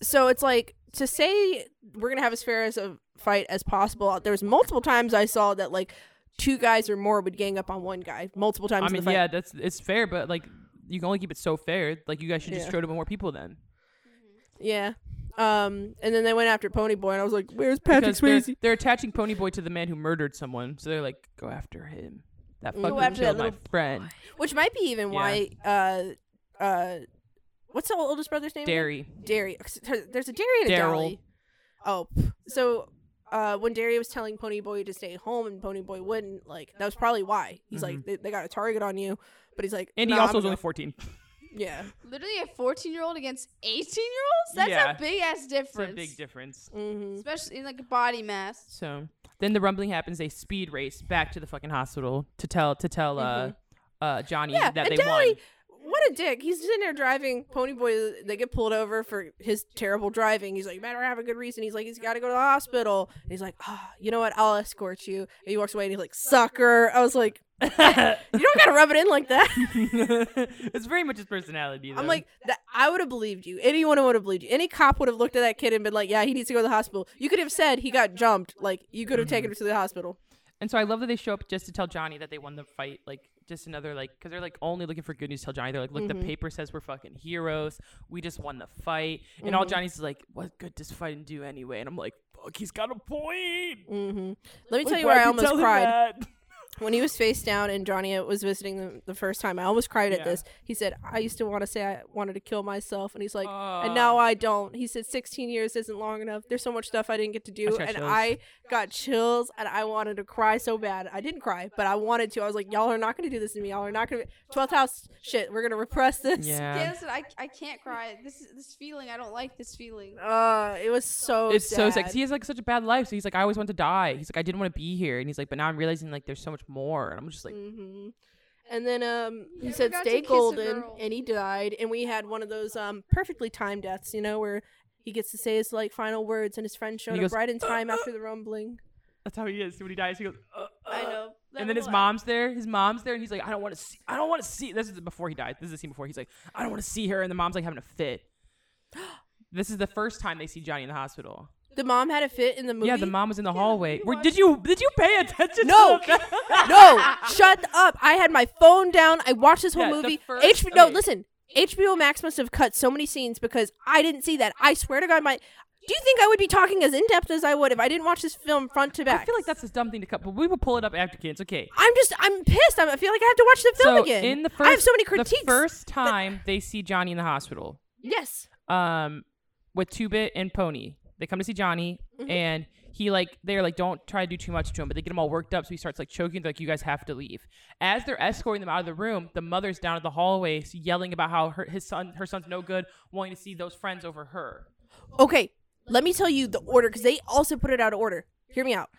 so it's like to say we're gonna have as fair as a fight as possible. There was multiple times I saw that like two guys or more would gang up on one guy multiple times. I mean, yeah, that's it's fair, but like you can only keep it so fair. Like you guys should just Yeah. show it with more people then. yeah. Um, and then they went after Pony Boy, and I was like, "Where's Patrick Because they're, Swayze?" they're attaching Ponyboy to the man who murdered someone, so they're like, go after him. That Go fucking after that killed my little friend. Which might be even Yeah. why. Uh, uh, what's the oldest brother's name? again? Darry. Darry. There's a Darry and a Daryl. Dally. Oh, p- so uh, when Darry was telling Ponyboy to stay home and Ponyboy wouldn't, like that was probably why. He's like, they, they got a target on you, but he's like, And he "Nah, also I'm was only gonna 14. *laughs* yeah. Literally a 14 year old against 18 year olds? That's Yeah. a big ass It's difference. a big difference. Mm-hmm. Especially in like body mass. So then the rumbling happens. They speed race back to the fucking hospital to tell to tell uh uh Johnny Mm-hmm. Yeah, that they Dally, won. What a dick. He's sitting there driving Ponyboy. They get pulled over for his terrible driving. He's like, you better have a good reason. He's like, he's got to go to the hospital. And he's like, oh, you know what? I'll escort you. And he walks away and he's like, sucker. I was like, *laughs* you don't got to rub it in like that. *laughs* it's very much his personality. Though. I'm like, that, I would have believed you. Anyone would have believed you. Any cop would have looked at that kid and been like, yeah, he needs to go to the hospital. You could have said he got jumped. Like, you could have Mm-hmm. taken him to the hospital. and so I love that they show up just to tell Johnny that they won the fight. Like just another like because they're like only looking for good news. to Tell Johnny they're like, look, Mhm. the paper says we're fucking heroes. We just won the fight, and all Mhm. Johnny's like, what good does fighting do anyway? And I'm like, fuck, he's got a point. hmm Let me Like, tell you where I almost cried. *laughs* that? when he was face down and Johnny was visiting them the first time, I almost cried at this. He said, "I used to want to say I wanted to kill myself," and he's like, Uh, "And now I don't." He said, "16 years isn't long enough. There's so much stuff I didn't get to do," got and chills. I got chills, and I wanted to cry so bad. I didn't cry, but I wanted to. I was like, "Y'all are not going to do this to me. Y'all are not going to." Twelfth house shit. We're gonna repress this. yeah. Yeah, listen, I, I can't cry. This is this feeling. I don't like this feeling. Uh, it was so. it's so sad. sad. 'cause He has like such a bad life. So he's like, I always want to die. He's like, I didn't want to be here. And he's like, but now I'm realizing like there's so much more. And I'm just like, hmm And then um, he said, "Stay golden," and he died. And we had one of those um perfectly timed deaths, you know, where he gets to say his like final words, and his friend showed he up goes, right in time after the rumbling. that's how he is. When he dies, he goes, uh, I uh. know. And then his mom's there. His mom's there, and he's like, I don't want to see. I don't want to see. This is before he died. This is the scene before. He's like, I don't want to see her, and the mom's like having a fit. *gasps* This is the first time they see Johnny in the hospital. The mom had a fit in the movie. Yeah, the mom was in the hallway. did you did you pay attention? No. *laughs* *laughs* no, shut up! I had my phone down. I watched this whole Yeah, movie. first- HBO. No, listen. HBO Max must have cut so many scenes because I didn't see that. I swear to God, my Do you think I would be talking as in depth as I would if I didn't watch this film front to back? I feel like that's a dumb thing to cut, but we will pull it up after kids. Okay. I'm just I'm pissed. I'm, I feel like I have to watch the film so again. in the first, I have so many critiques. the first time they see Johnny in the hospital, yes. um, with Two Bit and Pony, they come to see Johnny, Mhm. and he like they're like, don't try to do too much to him, but they get him all worked up, so he starts like choking. They're like, you guys have to leave. As they're escorting them out of the room, the mother's down at the hallway yelling about how her his son her son's no good, wanting to see those friends over her. Okay, let me tell you the order because they also put it out of order. Hear me out.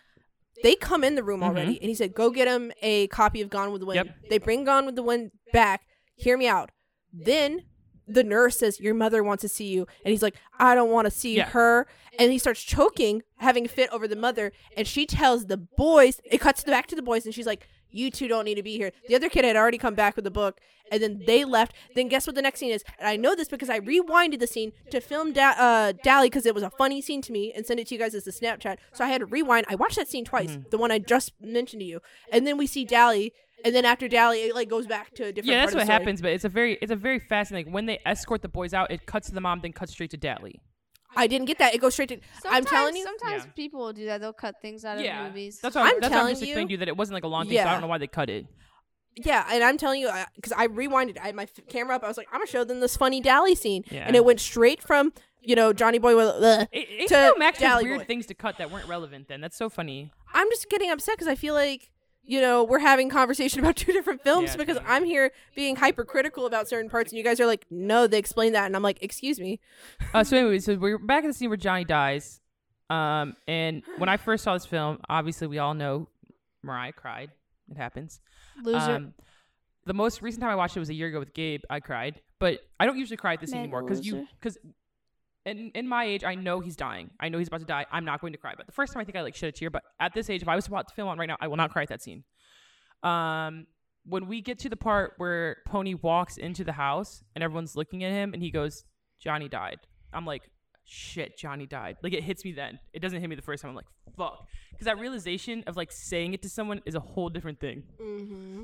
They come in the room already, and he said, "Go get him a copy of Gone with the Wind." Yep. They bring Gone with the Wind back. Hear me out. Then the nurse says, "Your mother wants to see you," and he's like, "I don't want to see Yeah. her." And he starts choking, having a fit over the mother, and she tells the boys. It cuts back to the boys, and she's like, "You two don't need to be here." The other kid had already come back with the book, and then they left. Then guess what the next scene is? And I know this because I rewinded the scene to film da- uh, Dally because it was a funny scene to me and send it to you guys as a Snapchat. So I had to rewind. I watched that scene twice, Mm-hmm. the one I just mentioned to you, and then we see Dally. And then after Dally, it like goes back to a different. Yeah, part that's what happens, but it's a very it's a very fascinating. When they escort the boys out, it cuts to the mom, then cuts straight to Dally. I didn't get that. It goes straight to. I'm telling you. Sometimes Yeah. people will do that. They'll cut things out yeah, of movies. that's what I'm I'm, that's what I'm telling just explaining to you- you that it wasn't like a long thing, so I Yeah. don't know why they cut it. Yeah, and I'm telling you because I rewinded. I had my f- camera up. I was like, I'm gonna show them this funny Dally scene, Yeah. and it went straight from you know Johnny Boy with. Ugh. It, it To Max has Dally weird Boy. things to cut that weren't relevant. Then that's so funny. I'm just getting upset because I feel like you know we're having conversation about *laughs* two different films Yeah, because true. I'm here being hypercritical about certain parts, and you guys are like, no, they explained that, and I'm like, excuse me. Uh, so anyway, so we're back in the scene where Johnny dies. Um, and when I first saw this film, obviously we all know Mariah cried. It happens. Loser. Um, the most recent time I watched it was a year ago with Gabe. I cried, but I don't usually cry at this Mega anymore because you because in in my age I know he's dying. I know he's about to die. I'm not going to cry. But the first time I think I like shed a tear. But at this age, if I was about to film on right now, I will not cry at that scene. Um, when we get to the part where Pony walks into the house and everyone's looking at him and he goes, "Johnny died." I'm like, "Shit, Johnny died." Like it hits me then. It doesn't hit me the first time. I'm like, "Fuck," because that realization of like saying it to someone is a whole different thing. Mm-hmm.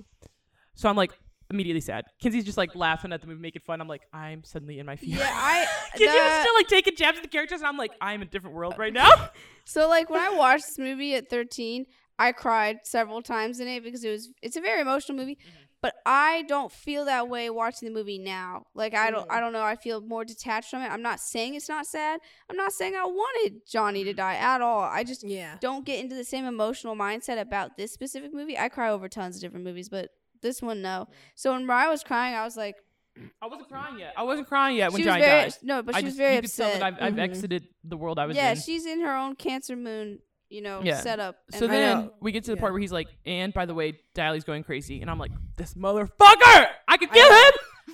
So I'm like immediately sad. Kinsey's just like laughing at the movie, making fun. I'm like, I'm suddenly in my feelings. yeah, I. *laughs* Kinsey was still like taking jabs at the characters, and I'm like, I'm in a different world right now. *laughs* So like when I watched this movie at 13, I cried several times in it because it was it's a very emotional movie. Mm-hmm. But I don't feel that way watching the movie now. Like I don't Mm. I don't know, I feel more detached from it. I'm not saying it's not sad. I'm not saying I wanted Johnny to die at all. I just Yeah. don't get into the same emotional mindset about this specific movie. I cry over tons of different movies, but this one no. So when Mariah was crying, I was like I wasn't crying yet. I wasn't crying yet when she was Johnny very died. no, but I she was just, very you could tell upset. that I've, I've Mhm. exited the world I was yeah, in. she's in her own cancer moon, you know, Yeah. setup. so and- I then know. we get to the Yeah. part where he's like, and by the way, Dally's going crazy, and I'm like, this motherfucker! I could kill know. him.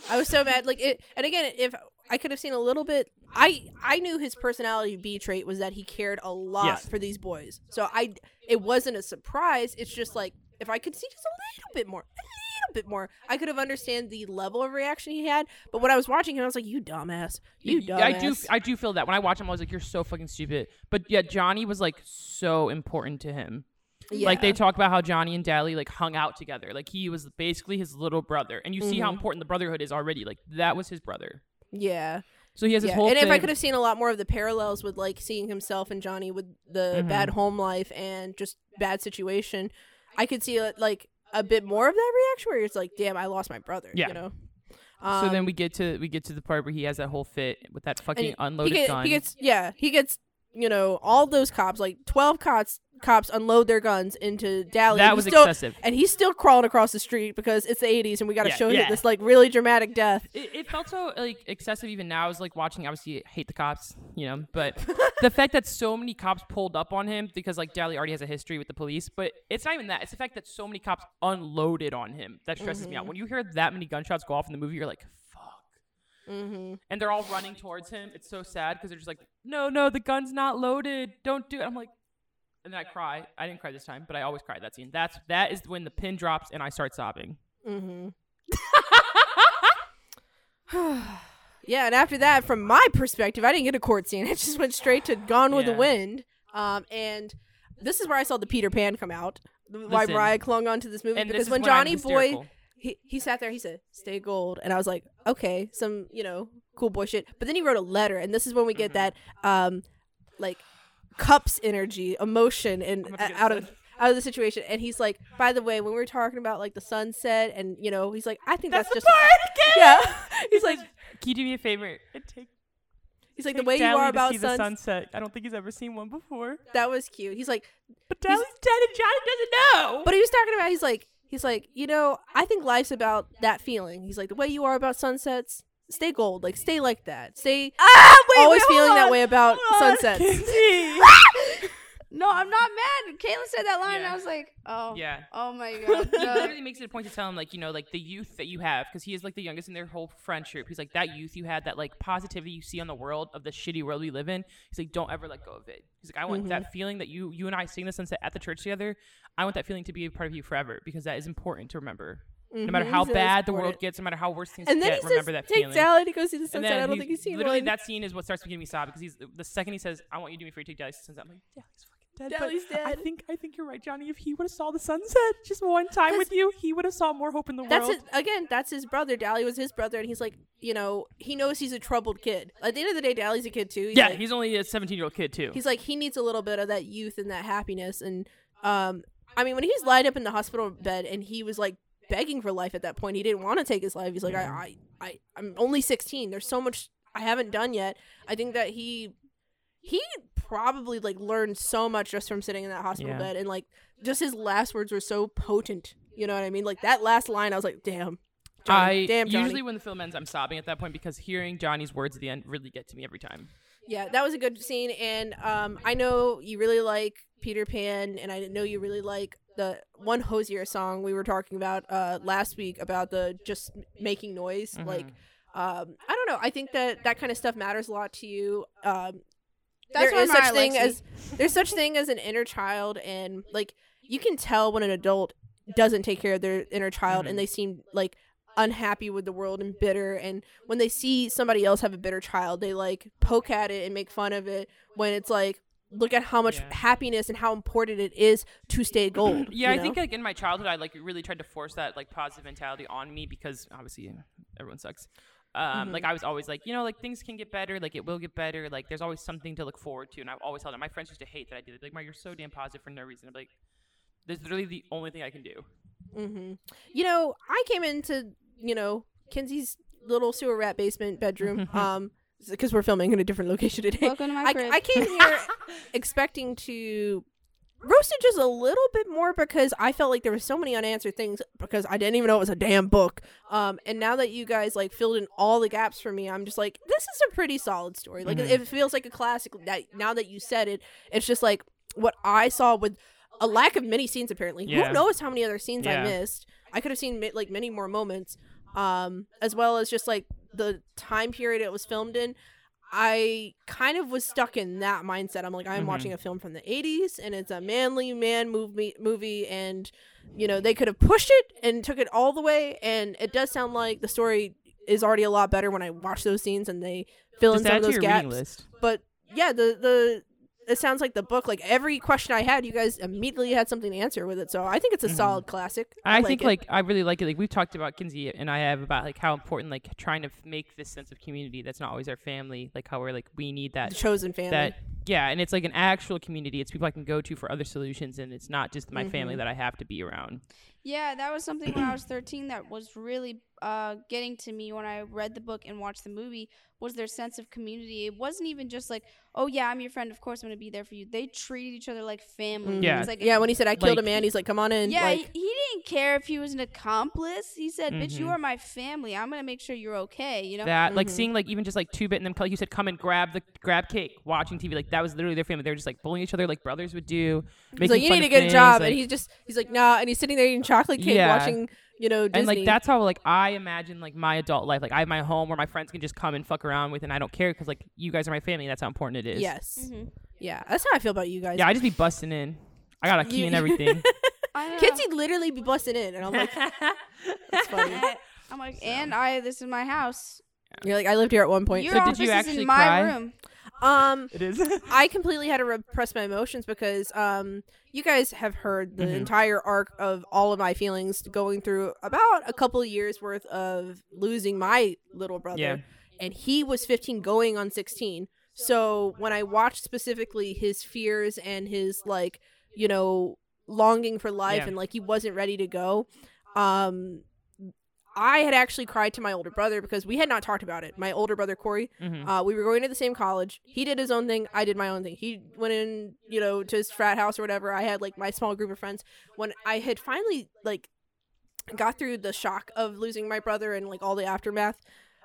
I was so mad. Like it, and again, if I could have seen a little bit, I I knew his personality B trait was that he cared a lot Yes. for these boys. So I, it wasn't a surprise. It's just like if I could see just a little bit more, a little bit more, I could have understand the level of reaction he had. But when I was watching him, I was like, "You dumbass, you dumbass." I do, I do feel that when I watch him, I was like, you're so fucking stupid. But yeah, Johnny was like so important to him. Yeah. Like they talk about how Johnny and Dally like hung out together. Like he was basically his little brother, and you see how Mhm. important the brotherhood is already. Like that was his brother. yeah. So he has yeah. whole and thing. if I could have seen a lot more of the parallels with like seeing himself and Johnny with the Mhm. bad home life and just bad situation, I could see uh, like a bit more of that reaction where it's like, "Damn, I lost my brother." Yeah. You know. so then Um, we get to we get to the part where he has that whole fit with that fucking and unloaded he, get- gun. he gets yeah he gets you know all those cops like 12 cops cops unload their guns into Dally that was still, excessive. and he's still crawling across the street because it's the 80s and we got to Yeah, show yeah. him this like really dramatic death It, it felt so like excessive even now. I was like watching. Obviously, hate the cops, you know. But the *laughs* fact that so many cops pulled up on him because like Dally already has a history with the police. But it's not even that. It's the fact that so many cops unloaded on him that stresses me out. Mhm. When you hear that many gunshots go off in the movie, you're like. Mm-hmm. And they're all running towards him. It's so sad because they're just like, no, no, the gun's not loaded. Don't do it. I'm like, and then I cry. I didn't cry this time, but I always cry at that scene. That's that is when the pin drops and I start sobbing. Mm-hmm. *sighs* yeah, and after that, from my perspective, I didn't get a court scene. *laughs* It just went straight to Gone with the Wind. Um, and this is where I saw the Peter Pan come out. Why Listen. Mariah clung on to this movie And because this when when Johnny Boy he, he sat there, he said, "Stay gold," and I was like, "Okay, some you know cool boy shit." But then he wrote a letter, and this is when we get Mhm. that um, like cups energy, emotion, and I'm about to uh, out of out of the situation. And he's like, by the way, when we were talking about like the sunset, and you know, he's like, I think that's, the just part. *laughs* yeah. *laughs* *laughs* he's like, Can you do me a favor? And take he's like the way you are to about see the suns. sunset. I don't think he's ever seen one before. That was cute. He's like, But Dally's dead and Johnny doesn't know. but he was talking about. He's like, he's like, you know, I think life's about that feeling. He's like, the way you are about sunsets. Stay gold, like stay like that. Stay Ah, wait, always wait, feeling that way about sunsets. *laughs* No, I'm not mad. Kailen said that line, and I was like, oh, yeah. oh my *laughs* god. he literally makes it a point to tell him like you know like the youth that you have because he is like the youngest in their whole friend group. he's like that youth you had that like positivity you see on the world of the shitty world we live in he's like don't ever let go of it he's like i want Mm-hmm. that feeling that you you and i sing the sunset at the church together i want that feeling to be a part of you forever because that is important to remember no matter Mhm, how he bad the world gets no matter how worse things And then get he says, remember that "Take feeling Dally to go see the sunset." I don't think he's seen literally one. that scene is what starts making me sob because he's the second he says i want you to do me you take Dally to the sunset i'm like Dally's fucking dead but Dally's I think I think you're right, Johnny. If he would have saw the sunset just one time with you, he would have saw more hope in the world. That's world. it. Again, that's his brother. Dally was his brother, and he's like, you know, he knows he's a troubled kid. At the end of the day, Dally's a kid too. He's yeah, like, he's only a 17 year old kid too. he's like he needs a little bit of that youth and that happiness. And um, I mean, when he's lined up in the hospital bed and he was like begging for life at that point, he didn't want to take his life. He's like. I, I, I, I'm only 16. There's so much I haven't done yet. I think that he, he probably like learned so much just from sitting in that hospital Yeah. bed, and like just his last words were so potent. You know what I mean? Like that last line, I was like, damn. Johnny, I damn Johnny. usually when the film ends, I'm sobbing at that point because hearing Johnny's words at the end really get to me every time. Yeah, that was a good scene, and um, I know you really like Peter Pan, and I know you really like the one Hozier song we were talking about uh, last week about the just making noise. Like, Mhm. um, I don't know. I think that that kind of stuff matters a lot to you. Um, That's there why such Mariah thing as there's such thing as an inner child, and like you can tell when an adult doesn't take care of their inner child, Mhm. and they seem like unhappy with the world and bitter and when they see somebody else have a bitter child they like poke at it and make fun of it when it's like look at how much Yeah. happiness and how important it is to stay *clears throat* gold Yeah, you I think like in my childhood, I like really tried to force that like positive mentality on me because obviously everyone sucks. Um, Mm-hmm. like I was always like, you know, like things can get better, like it will get better, like there's always something to look forward to, and I've always held it. My friends used to hate that I did it. Like, Mar, you're so damn positive for no reason. I'm like, there's literally the only thing I can do. hmm You know, I came into you know Kenzie's little sewer rat basement bedroom, *laughs* um, because we're filming in a different location today. Welcome to my I, crib. I came here *laughs* expecting to roast it just a little bit more because I felt like there were so many unanswered things because I didn't even know it was a damn book. Um, and now that you guys like filled in all the gaps for me, I'm just like, this is a pretty solid story. Like Mhm. it, feels like a classic. That now that you said it, it's just like what I saw with a lack of many scenes. Apparently, Yeah. who knows how many other scenes I missed? I could have seen like many more moments. Um, as well as just like the time period it was filmed in. I kind of was stuck in that mindset. I'm like, I'm Mhm. watching a film from the 80s, and it's a manly man movie, movie, and you know they could have pushed it and took it all the way. And it does sound like the story is already a lot better when I watch those scenes and they fill Just in some of those gaps. But yeah, the the it sounds like the book. Like every question I had, you guys immediately had something to answer with it. So I think it's a Mhm. solid classic. I, like think it. like I really like it. Like we've talked about Kinsey and I have about like how important like trying to f- make this sense of community that's not always our family. Like how we're like we need that the chosen family. that yeah, and it's like an actual community. It's people I can go to for other solutions, and it's not just my family Mhm. that I have to be around. Yeah, that was something when I was *clears throat* 13 that was really uh, getting to me when I read the book and watched the movie was their sense of community. It wasn't even just like, oh yeah, I'm your friend. Of course I'm gonna be there for you. They treated each other like family. Yeah. Was like yeah, when he said I killed a man, he's like, "Come on in." yeah, like, he, he didn't care if he was an accomplice. He said, "Bitch, you Mhm. are my family. I'm gonna make sure you're okay." You know. That like Mhm. seeing like even just like two bit and them like you said come and grab the grab cake watching TV like that was literally their family. They were just like bullying each other like brothers would do. He's like, you need to of get a things, job, like- and he's just he's like, nah, and he's sitting there eating chocolate cake, Yeah. watching, you know, Disney. and like that's how like I imagine like my adult life. Like I have my home where my friends can just come and fuck around with, and I don't care because like you guys are my family. That's how important it is. Yes, mm-hmm. yeah, that's how I feel about you guys. Yeah, I just be busting in. I got a key You- and *laughs* everything. I know. Kids would literally be busting in, and I'm like, *laughs* that's funny. I'm like, and I. This is my house. You're like, I lived here at one point. Your So did office you is actually in my cry? room. Um, *laughs* it is. *laughs* I completely had to repress my emotions because um, you guys have heard the Mhm. entire arc of all of my feelings going through about a couple of years worth of losing my little brother. yeah. and he was 15 going on 16 So when I watched specifically his fears and his like, you know, longing for life Yeah. and like he wasn't ready to go, um I had actually cried to my older brother because we had not talked about it. My older brother Corey, Mm-hmm. uh, we were going to the same college. He did his own thing. I did my own thing. He went in, you know, to his frat house or whatever. I had like my small group of friends. When I had finally like got through the shock of losing my brother and like all the aftermath,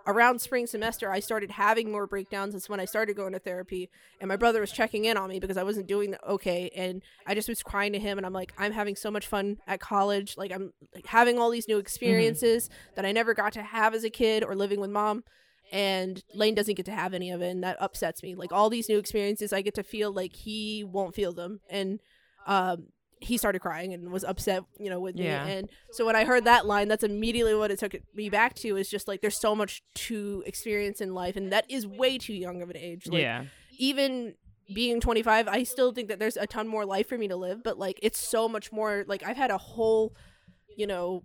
around spring semester, I started having more breakdowns. That's when I started going to therapy. And my brother was checking in on me because I wasn't doing okay. And I just was crying to him. And I'm like, I'm having so much fun at college. Like I'm like having all these new experiences that I never got to have as a kid or living with mom and Lane doesn't get to have any of it, and that upsets me. Like all these new experiences, I get to feel like he won't feel them, and um, he started crying and was upset, you know, with Yeah. me. And so when I heard that line, that's immediately what it took me back to. Is just like there's so much to experience in life, and that is way too young of an age. Like, yeah. even being 25 i still think that there's a ton more life for me to live but like it's so much more like i've had a whole you know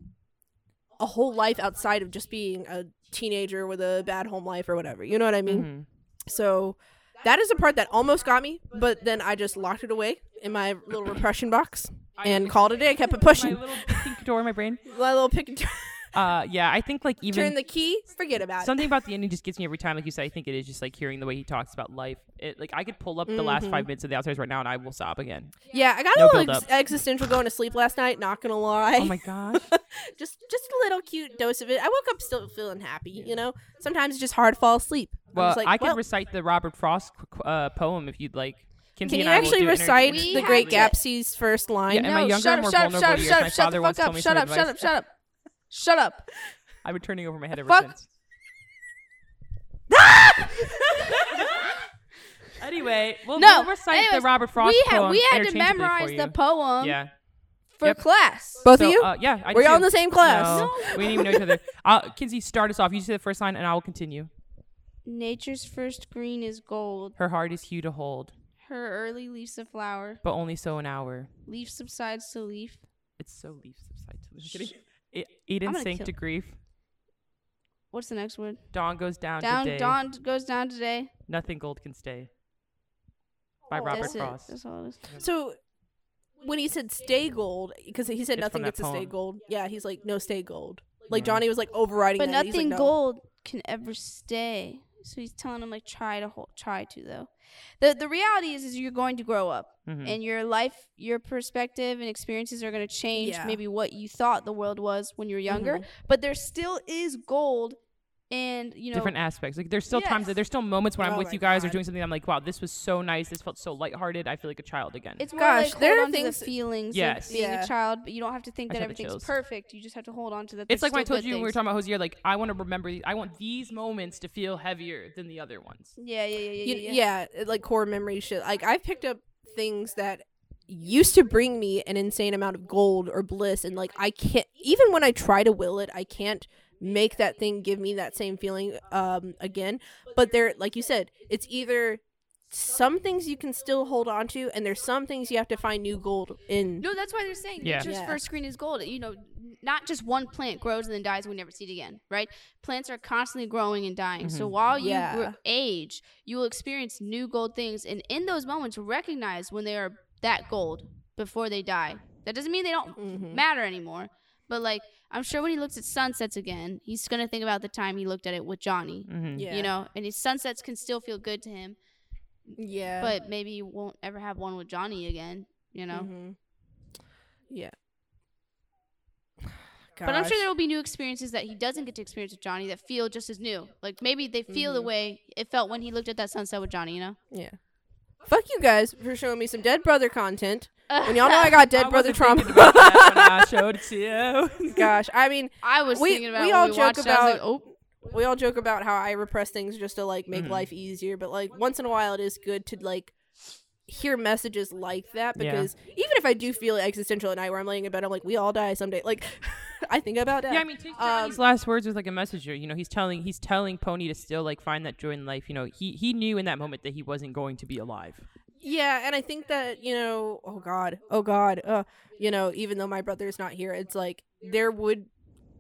a whole life outside of just being a teenager with a bad home life or whatever you know what i mean Mhm. so that is the part that almost got me but then i just locked it away in my little repression box and called it a day. I kept it *laughs* My pushing. little pink door in my brain. *laughs* my little and turn, Uh, yeah, I think like even turn the key forget about it something about the ending just gets me every time. Like you said, I think it is just like hearing the way he talks about life. It like I could pull up the last five minutes of the outsiders right now and I will sob again. yeah i got No a little ex- existential going to sleep last night not gonna lie Oh my gosh. *laughs* just just a little cute dose of it. I woke up still feeling happy, you know. Sometimes it's just hard to fall asleep. I'm Well, just like, I can well, recite the Robert Frost uh, poem if you'd like. Kinsey can you I actually recite the Great to- Gatsby's first line? Yeah, am I no, younger shut up, more shut up, vulnerable shut up, shut My up, shut father the once fuck told up, me shut some up, shut up, shut up. Shut up. I've been turning over my head ever Fuck. since. *laughs* anyway, we'll, No, we'll recite anyways, the Robert Frost we had poem we had to interchangeably for memorize you. the poem Yeah. for Yep. class. Both So, of you? Uh, yeah. I Were do y'all in too. the same class? No, we didn't even know each other. *laughs* Uh, Kinsey, start us off. You say the first line, and I will continue. Nature's first green is gold. Her heart is hue to hold, Her early leaves a flower. but only so an hour. Leaf subsides to leaf. It's so leaf subside to leaf. Kidding. E- Eden I'm gonna kill- to grief. What's the next word? Dawn goes down, Down. today. Dawn goes down today. Nothing gold can stay. By Oh, Robert That's it. Frost. That's all it is. So when he said stay gold, because he said It's nothing gets to stay gold. Yeah, he's like no stay gold. Like Yeah. Johnny was like overriding But that. Nothing like, no. gold can ever stay. So he's telling him like try to hold, try to though. The the reality is is you're going to grow up Mhm. and your life, your perspective and experiences are going to change Yeah. maybe what you thought the world was when you were younger, Mhm. but there still is gold and you know different aspects. Like there's still times, Yes. there's still moments when I'm Oh with you guys or doing something. I'm like, wow, this was so nice. This felt so lighthearted. I feel like a child again. it's more Gosh, like there are things- the feelings Yes. of being Yeah. a child, but you don't have to think I that just had the everything's perfect. You just have to hold on to that. it's like when I told good you when we were talking about Hozier, like I want to remember. the- I want these moments to feel heavier than the other ones. Yeah, yeah, yeah, yeah, You- yeah. yeah, like core memory shit. Like I've picked up things that used to bring me an insane amount of gold or bliss, and like I can't. Even when I try to will it, I can't make that thing give me that same feeling um again. But there, like you said, it's either some things you can still hold on to, and there's some things you have to find new gold in. No, that's why they're saying Yeah. nature's Yeah. first screen is gold. You know, not just one plant grows and then dies and we never see it again, right? Plants are constantly growing and dying. So Mhm. while you Yeah. gr- age, you will experience new gold things, and in those moments, recognize when they are that gold before they die. That doesn't mean they don't Mhm. matter anymore, but like I'm sure when he looks at sunsets again, he's gonna think about the time he looked at it with Johnny. Mm-hmm. Yeah, You know, and his sunsets can still feel good to him, yeah, but maybe you won't ever have one with Johnny again. You know. Mhm. yeah. *sighs* But I'm sure there will be new experiences that he doesn't get to experience with Johnny that feel just as new. Like maybe they feel the Mhm. way it felt when he looked at that sunset with Johnny, you know? Yeah. Fuck you guys for showing me some dead brother content. *laughs* When y'all know I got dead I brother trauma. I showed it to you. *laughs* Gosh, I mean, I was We- thinking about we all we joke watched it, I was like, about- oh, we all joke about how I repress things just to like make Mhm. life easier, but like once in a while it is good to like hear messages like that Yeah. because even if I do feel existential at night where I'm laying in bed, I'm like, we all die someday. Like, *laughs* I think about that. Yeah, I mean, take Um, Johnny's last words was like a message. You know, he's telling he's telling Pony to still like find that joy in life. You know, he he knew in that moment that he wasn't going to be alive. Yeah, and I think that you know, oh god, oh god, uh, you know, even though my brother is not here, it's like there would,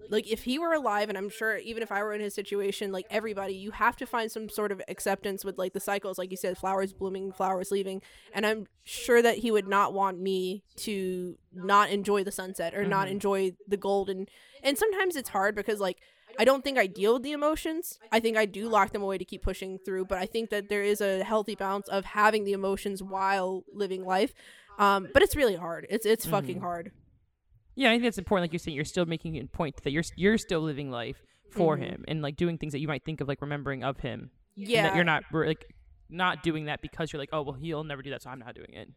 like if he were alive and i'm sure even if i were in his situation like everybody you have to find some sort of acceptance with like the cycles like you said flowers blooming flowers leaving and i'm sure that he would not want me to not enjoy the sunset or not Mhm. enjoy the golden and sometimes it's hard because like I don't think I deal with the emotions. I think I do lock them away to keep pushing through, but I think that there is a healthy balance of having the emotions while living life. Um, but it's really hard. It's it's fucking Mhm. hard. Yeah, I think that's important. Like you're saying, you're still making a point that you're you're still living life for Mhm. him and like doing things that you might think of like remembering of him. and Yeah, that you're not like not doing that because you're like, oh well, he'll never do that, so I'm not doing it.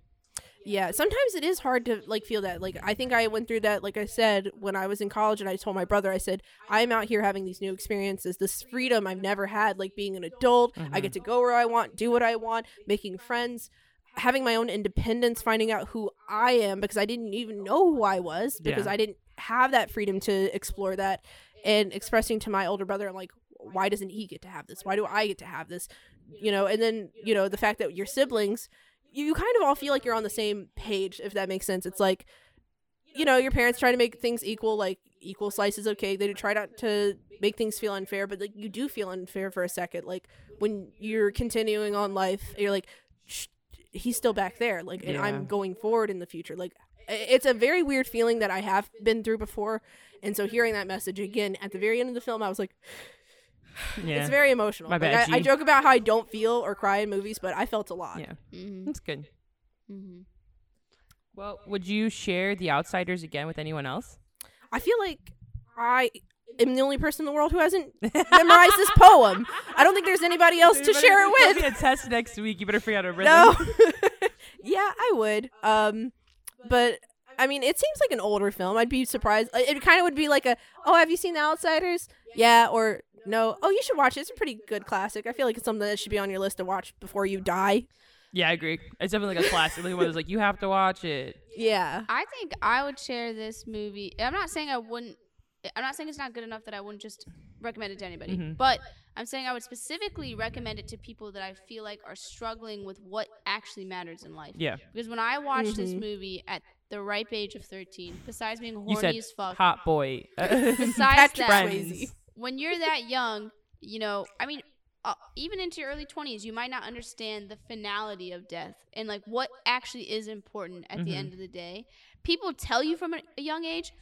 Yeah, sometimes it is hard to like feel that. Like I think I went through that like I said when I was in college and I told my brother I said I'm out here having these new experiences, this freedom I've never had like being an adult. I Mhm. get to go where I want, do what I want, making friends, having my own independence, finding out who I am because I didn't even know who I was because Yeah. I didn't have that freedom to explore that and expressing to my older brother I'm like why doesn't he get to have this? Why do I get to have this? You know, and then, you know, the fact that your siblings you kind of all feel like you're on the same page if that makes sense. It's like you know your parents try to make things equal like equal slices of cake. They do try not to make things feel unfair but like you do feel unfair for a second. Like when you're continuing on life you're like he's still back there like and Yeah. i'm going forward in the future. Like it's a very weird feeling that i have been through before. And so hearing that message again at the very end of the film i was like *laughs* Yeah, it's very emotional My Like, bad, I, I G. joke about how i don't feel or cry in movies but i felt a lot yeah, Mm-hmm. that's good. Mm-hmm. Well, would you share The Outsiders again with anyone else? I feel like I am the only person in the world who hasn't memorized this poem. I don't think there's anybody else to share it with. be a test next week. You better figure out a *laughs* rhythm. No. *laughs* yeah, I would. Um, but I mean, it seems like an older film. I'd be surprised. It kind of would be like a, oh, have you seen The Outsiders? Yeah, or no. Oh, you should watch it. It's a pretty good classic. I feel like it's something that should be on your list to watch before you die. Yeah, I agree. It's definitely like a classic. Like one that's like you have to watch it. Yeah. I think I would share this movie. I'm not saying I wouldn't. I'm not saying it's not good enough that I wouldn't just recommend it to anybody. Mhm. But I'm saying I would specifically recommend it to people that I feel like are struggling with what actually matters in life. Yeah, Because when I watched this Mhm. movie at the ripe age of 13, besides being you horny said as fuck, hot boy. *laughs* besides *laughs* that, Swayze. when you're that young, you know, I mean, uh, even into your early 20s, you might not understand the finality of death and like what actually is important at the Mhm. end of the day. People tell you from a, a young age,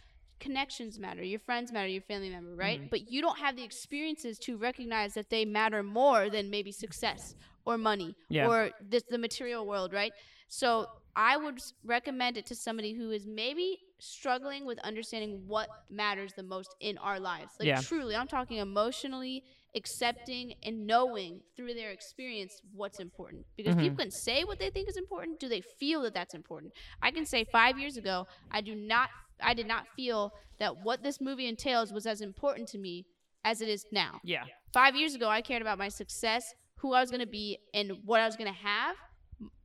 connections matter, your friends matter, your family member, right? Mhm. But you don't have the experiences to recognize that they matter more than maybe success or money Yeah. or this, the material world, right? So I would recommend it to somebody who is maybe struggling with understanding what matters the most in our lives. Like Yeah. truly, I'm talking emotionally accepting and knowing through their experience what's important. Because Mhm. people can say what they think is important. Do they feel that that's important? I can say 5 years ago, I do not I did not feel that what this movie entails was as important to me as it is now yeah, five years ago, I cared about my success, who I was going to be, and what I was going to have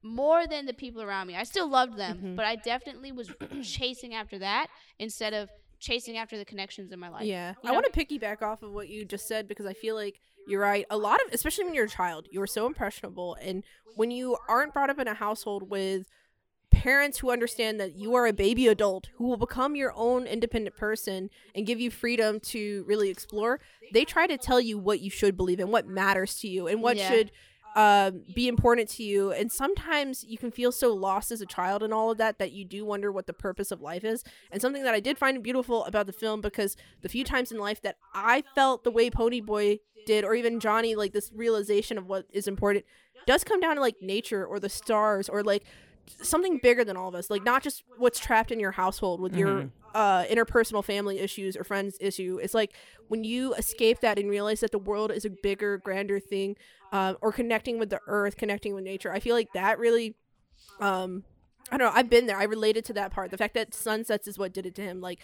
more than the people around me. I still loved them, Mhm. but I definitely was *clears throat* chasing after that instead of chasing after the connections in my life. Yeah. You I want to piggyback off of what you just said because I feel like you're right. A lot of, especially when you're a child, you are so impressionable. And when you aren't brought up in a household with parents who understand that you are a baby adult who will become your own independent person and give you freedom to really explore, they try to tell you what you should believe in, what matters to you, and what Yeah. should um, be important to you. And sometimes you can feel so lost as a child and all of that that you do wonder what the purpose of life is. And something that I did find beautiful about the film because the few times in life that I felt the way Pony Boy did, or even Johnny, like this realization of what is important, does come down to like nature or the stars or like something bigger than all of us like not just what's trapped in your household with your Mhm. uh interpersonal family issues or friends issue it's like when you escape that and realize that the world is a bigger grander thing um or connecting with the earth connecting with nature i feel like that really um i don't know i've been there i related to that part the fact that sunsets is what did it to him like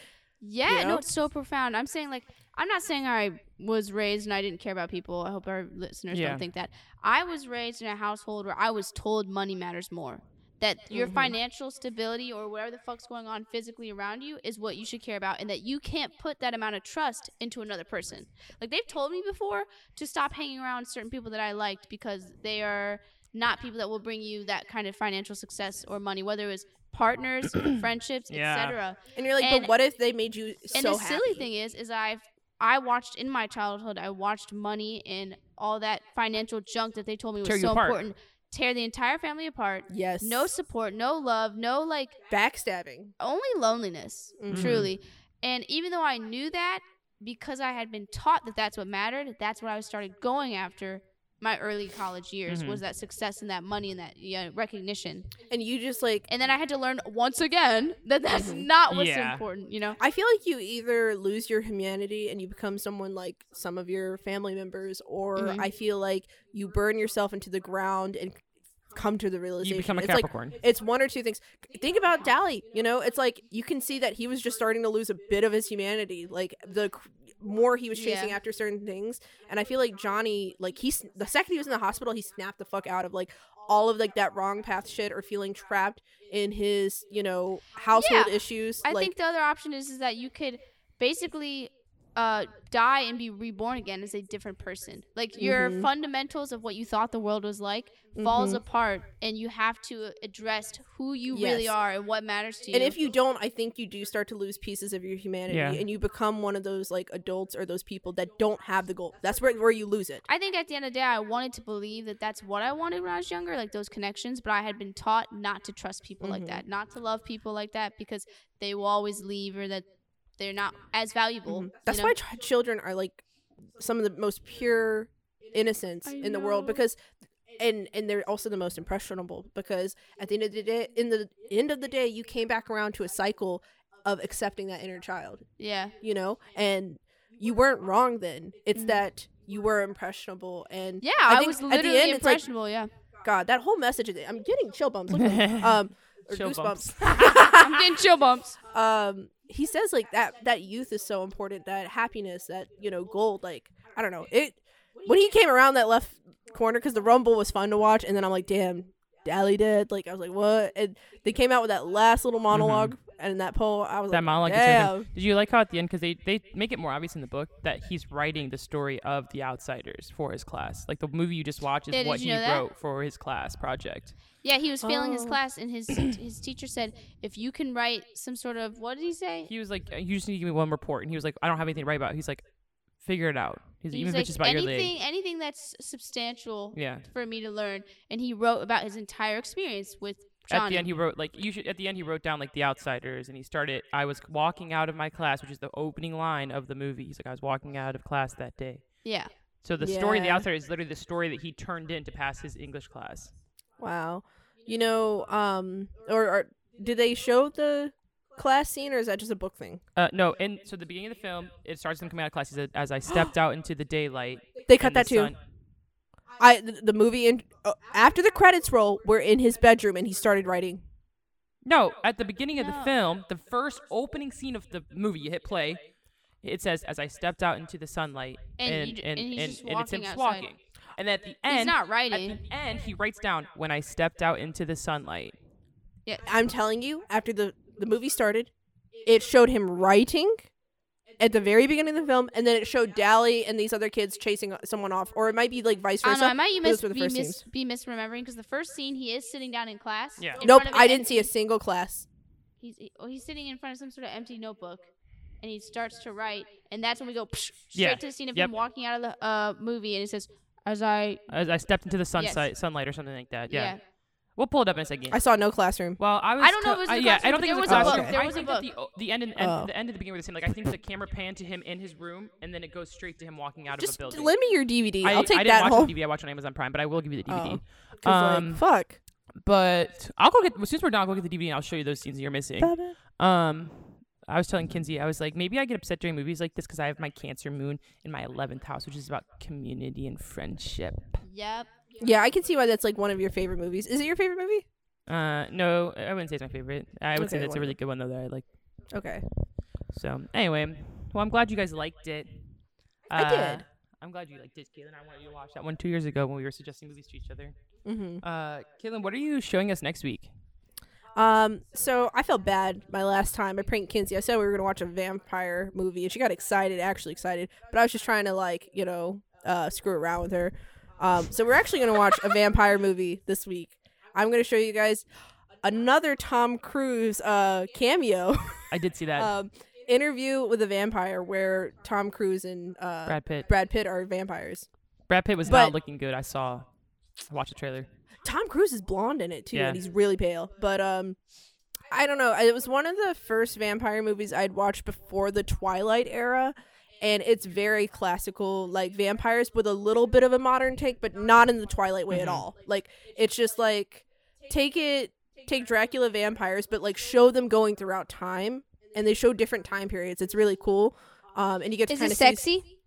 Yeah, You no, it's so profound. I'm saying like I'm not saying I was raised and I didn't care about people. I hope our listeners Yeah. don't think that. I was raised in a household where I was told money matters more. That your Mhm. financial stability or whatever the fuck's going on physically around you is what you should care about and that you can't put that amount of trust into another person. Like they've told me before to stop hanging around certain people that I liked because they are not people that will bring you that kind of financial success or money, whether it was partners, *coughs* friendships, Yeah. etc. And you're like, And- but what if they made you so And so the silly thing is, is I've I watched in my childhood, I watched money and all that financial junk that they told me was Tear you so apart. important tear the entire family apart. Yes. No support, no love, no like backstabbing. only loneliness, Mhm. truly. And even though I knew that, because I had been taught that that's what mattered, that's what I started going after my early college years Mhm. was that success and that money and that yeah, recognition. And you just like And then I had to learn once again *laughs* that that's Mhm. not what's Yeah. important, you know? I feel like you either lose your humanity and you become someone like some of your family members, or Mhm. I feel like you burn yourself into the ground and come to the realization. You become a it's like it's one or two things. Think about Dally. You know, it's like you can see that he was just starting to lose a bit of his humanity. Like the more he was chasing Yeah. after certain things, and I feel like Johnny, like he's the second he was in the hospital, he snapped the fuck out of like all of like that wrong path shit or feeling trapped in his you know household issues. I like think the other option is, is that you could basically uh, die and be reborn again as a different person. Like your Mhm. fundamentals of what you thought the world was like falls Mhm. apart, and you have to address who you really are and what matters to you. And if you don't, I think you do start to lose pieces of your humanity, Yeah. and you become one of those like adults or those people that don't have the goal. That's where where you lose it. I think at the end of the day, I wanted to believe that that's what I wanted when I was younger, like those connections. But I had been taught not to trust people like Mhm. that, not to love people like that, because they will always leave or that they're not as valuable. Mhm. you That's know? why ch- children are like some of the most pure innocence I in the world because and and they're also the most impressionable because at the end of the day in the end of the day you came back around to a cycle of accepting that inner child Yeah. you know and you weren't wrong then it's Mhm. that you were impressionable and Yeah, I I, think was at the literally end, it's like- impressionable. yeah, god that whole message is- i'm getting chill bumps look at *laughs* um or Chill goosebumps *laughs* I'm getting chill bumps. *laughs* um he says like that that youth is so important that happiness that you know gold like i don't know it when he came around that left corner because the rumble was fun to watch and then i'm like damn Dally did like i was like what and they came out with that last little monolog and that poem i was Mm-hmm. That like monologue. is so good. damn Did you like how at the end, because they, they make it more obvious in the book that he's writing the story of the outsiders for his class. Like the movie you just watched is Yeah, what he wrote for his class project. Yeah, he was failing his Oh. class, and his *clears throat* his teacher said, "If you can write some sort of what did he say? He was like, "You just need to give me one report," and he was like, "I don't have anything to write about." He's like, "Figure it out." He's, He's even if like it's just about your anything, leg. anything that's substantial Yeah. for me to learn." And he wrote about his entire experience with Johnny. At the end, he wrote like you should. At the end, he wrote down like the outsiders, and he started. I was walking out of my class, which is the opening line of the movie. He's like, I was walking out of class that day. yeah, So the story of the Yeah. outsiders is literally the story that he turned in to pass his English class. Wow you know um or, or did they show the class scene or is that just a book thing Uh, no, and so the beginning of the film, it starts him coming out of class. He "As I stepped out into the daylight." they cut and the that too sun- i the, the movie in uh, after the credits roll we're in his bedroom and he started writing No, at the beginning of the film, the first opening scene of the movie, you hit play. It says, "As I stepped out into the sunlight," And and you j- and, and and, and it's him outside. walking. And at the end, he's end, not at writing. the end, he writes down, "When I stepped out into the sunlight." Yeah, I'm telling you, after the the movie started, it showed him writing at the very beginning of the film, and then it showed Dally and these other kids chasing someone off, or it might be like vice I versa. know. I might you miss, be, mis- be misremembering because the first scene he is sitting down in class. Yeah. in Nope, front of an I didn't see a single class. He's he- oh, he's sitting in front of some sort of empty notebook, and he starts to write, and that's when we go psh, straight Yeah. to the scene of Yep. him walking out of the uh, movie, and it says, "As I As I stepped into the Yes. sunlight, sunlight or something like that. Yeah. yeah." we'll pull it up in a second. I saw no classroom. Well, I was. I don't know if it was in the yeah, I classroom, don't think it there was was a classroom. book. There I was a think that book. the, the end and end, Oh. the end of the beginning was the same. Like I think the camera panned to him in his room, and then it goes straight to him walking out Just of a building. lend me your DVD. I, I'll take I didn't that watch home. the DVD. I watched on Amazon Prime, but I will give you the DVD. Oh. 'Cause, Um, like, fuck. But I'll go get as soon as we're done. I'll go get the DVD and I'll show you those scenes that you're missing. Um, I was telling Kinsey, I was like, maybe I get upset during movies like this because I have my Cancer Moon in my eleventh house, which is about community and friendship. Yep. Yeah, I can see why that's like one of your favorite movies. Is it your favorite movie? Uh, no, I wouldn't say it's my favorite. I would say Okay, that's a really good one though that I like. Okay. So anyway, well, I'm glad you guys liked it. I Uh, did. I'm glad you liked it, Kailen. I wanted you to watch that one two years ago when we were suggesting movies to each other. Mm-hmm. Uh, Kailen, what are you showing us next week? Um, so I felt bad my last time. I pranked Kinsey. I said we were gonna watch a vampire movie, and she got excited, actually excited. But I was just trying to like, you know, uh, screw around with her. Um, so we're actually gonna watch a vampire movie this week. I'm gonna show you guys another Tom Cruise uh, cameo I did see that. *laughs* um, interview with a vampire where Tom Cruise and uh, Brad Pitt. Brad Pitt are vampires. Brad Pitt was but- not looking good. I saw. I watched the trailer. Tom Cruise is blonde in it too, Yeah. and he's really pale. But um, I don't know. It was one of the first vampire movies I'd watched before the Twilight era, and it's very classical, like vampires with a little bit of a modern take, but not in the Twilight way at Mhm. all. Like it's just like take it, take Dracula vampires, but like show them going throughout time, and they show different time periods. It's really cool. Um, and you get to kind of sexy?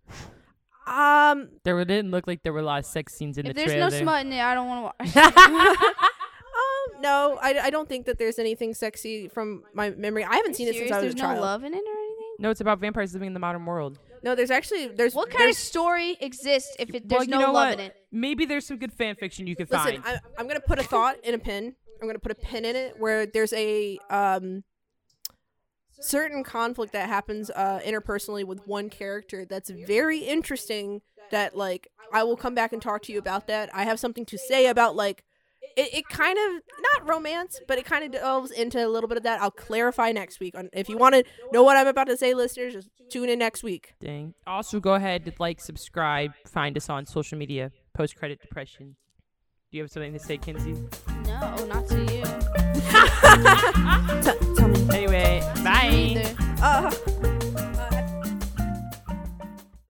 Um, There were- didn't look like there were a lot of sex scenes in If the there's trailer. no smut in it, I don't want to *laughs* watch. *laughs* Um, no, I, I don't think that there's anything sexy from my memory. I haven't seen it since I was There's a no love in it or anything. no, it's about vampires living in the modern world. No, there's actually there's What kind of story exists if it, Well, there's you no know love what? in it? Maybe there's some good fan fiction you could Listen, find. I, I'm gonna put a thought in a pin. I'm gonna put a pin in it where there's a um certain conflict that happens uh interpersonally with one character that's very interesting. That like I will come back and talk to you about that. I have something to say about like it, it kind of not romance, but it kind of delves into a little bit of that. I'll clarify next week. On if you want to know what I'm about to say, listeners, just tune in next week. Dang. Also, go ahead, and like, subscribe, find us on social media. Post credit depression. Do you have something to say, Kinsey? No, not to you. *laughs* *laughs* T- tell me. Anyway, bye. Neither. Uh,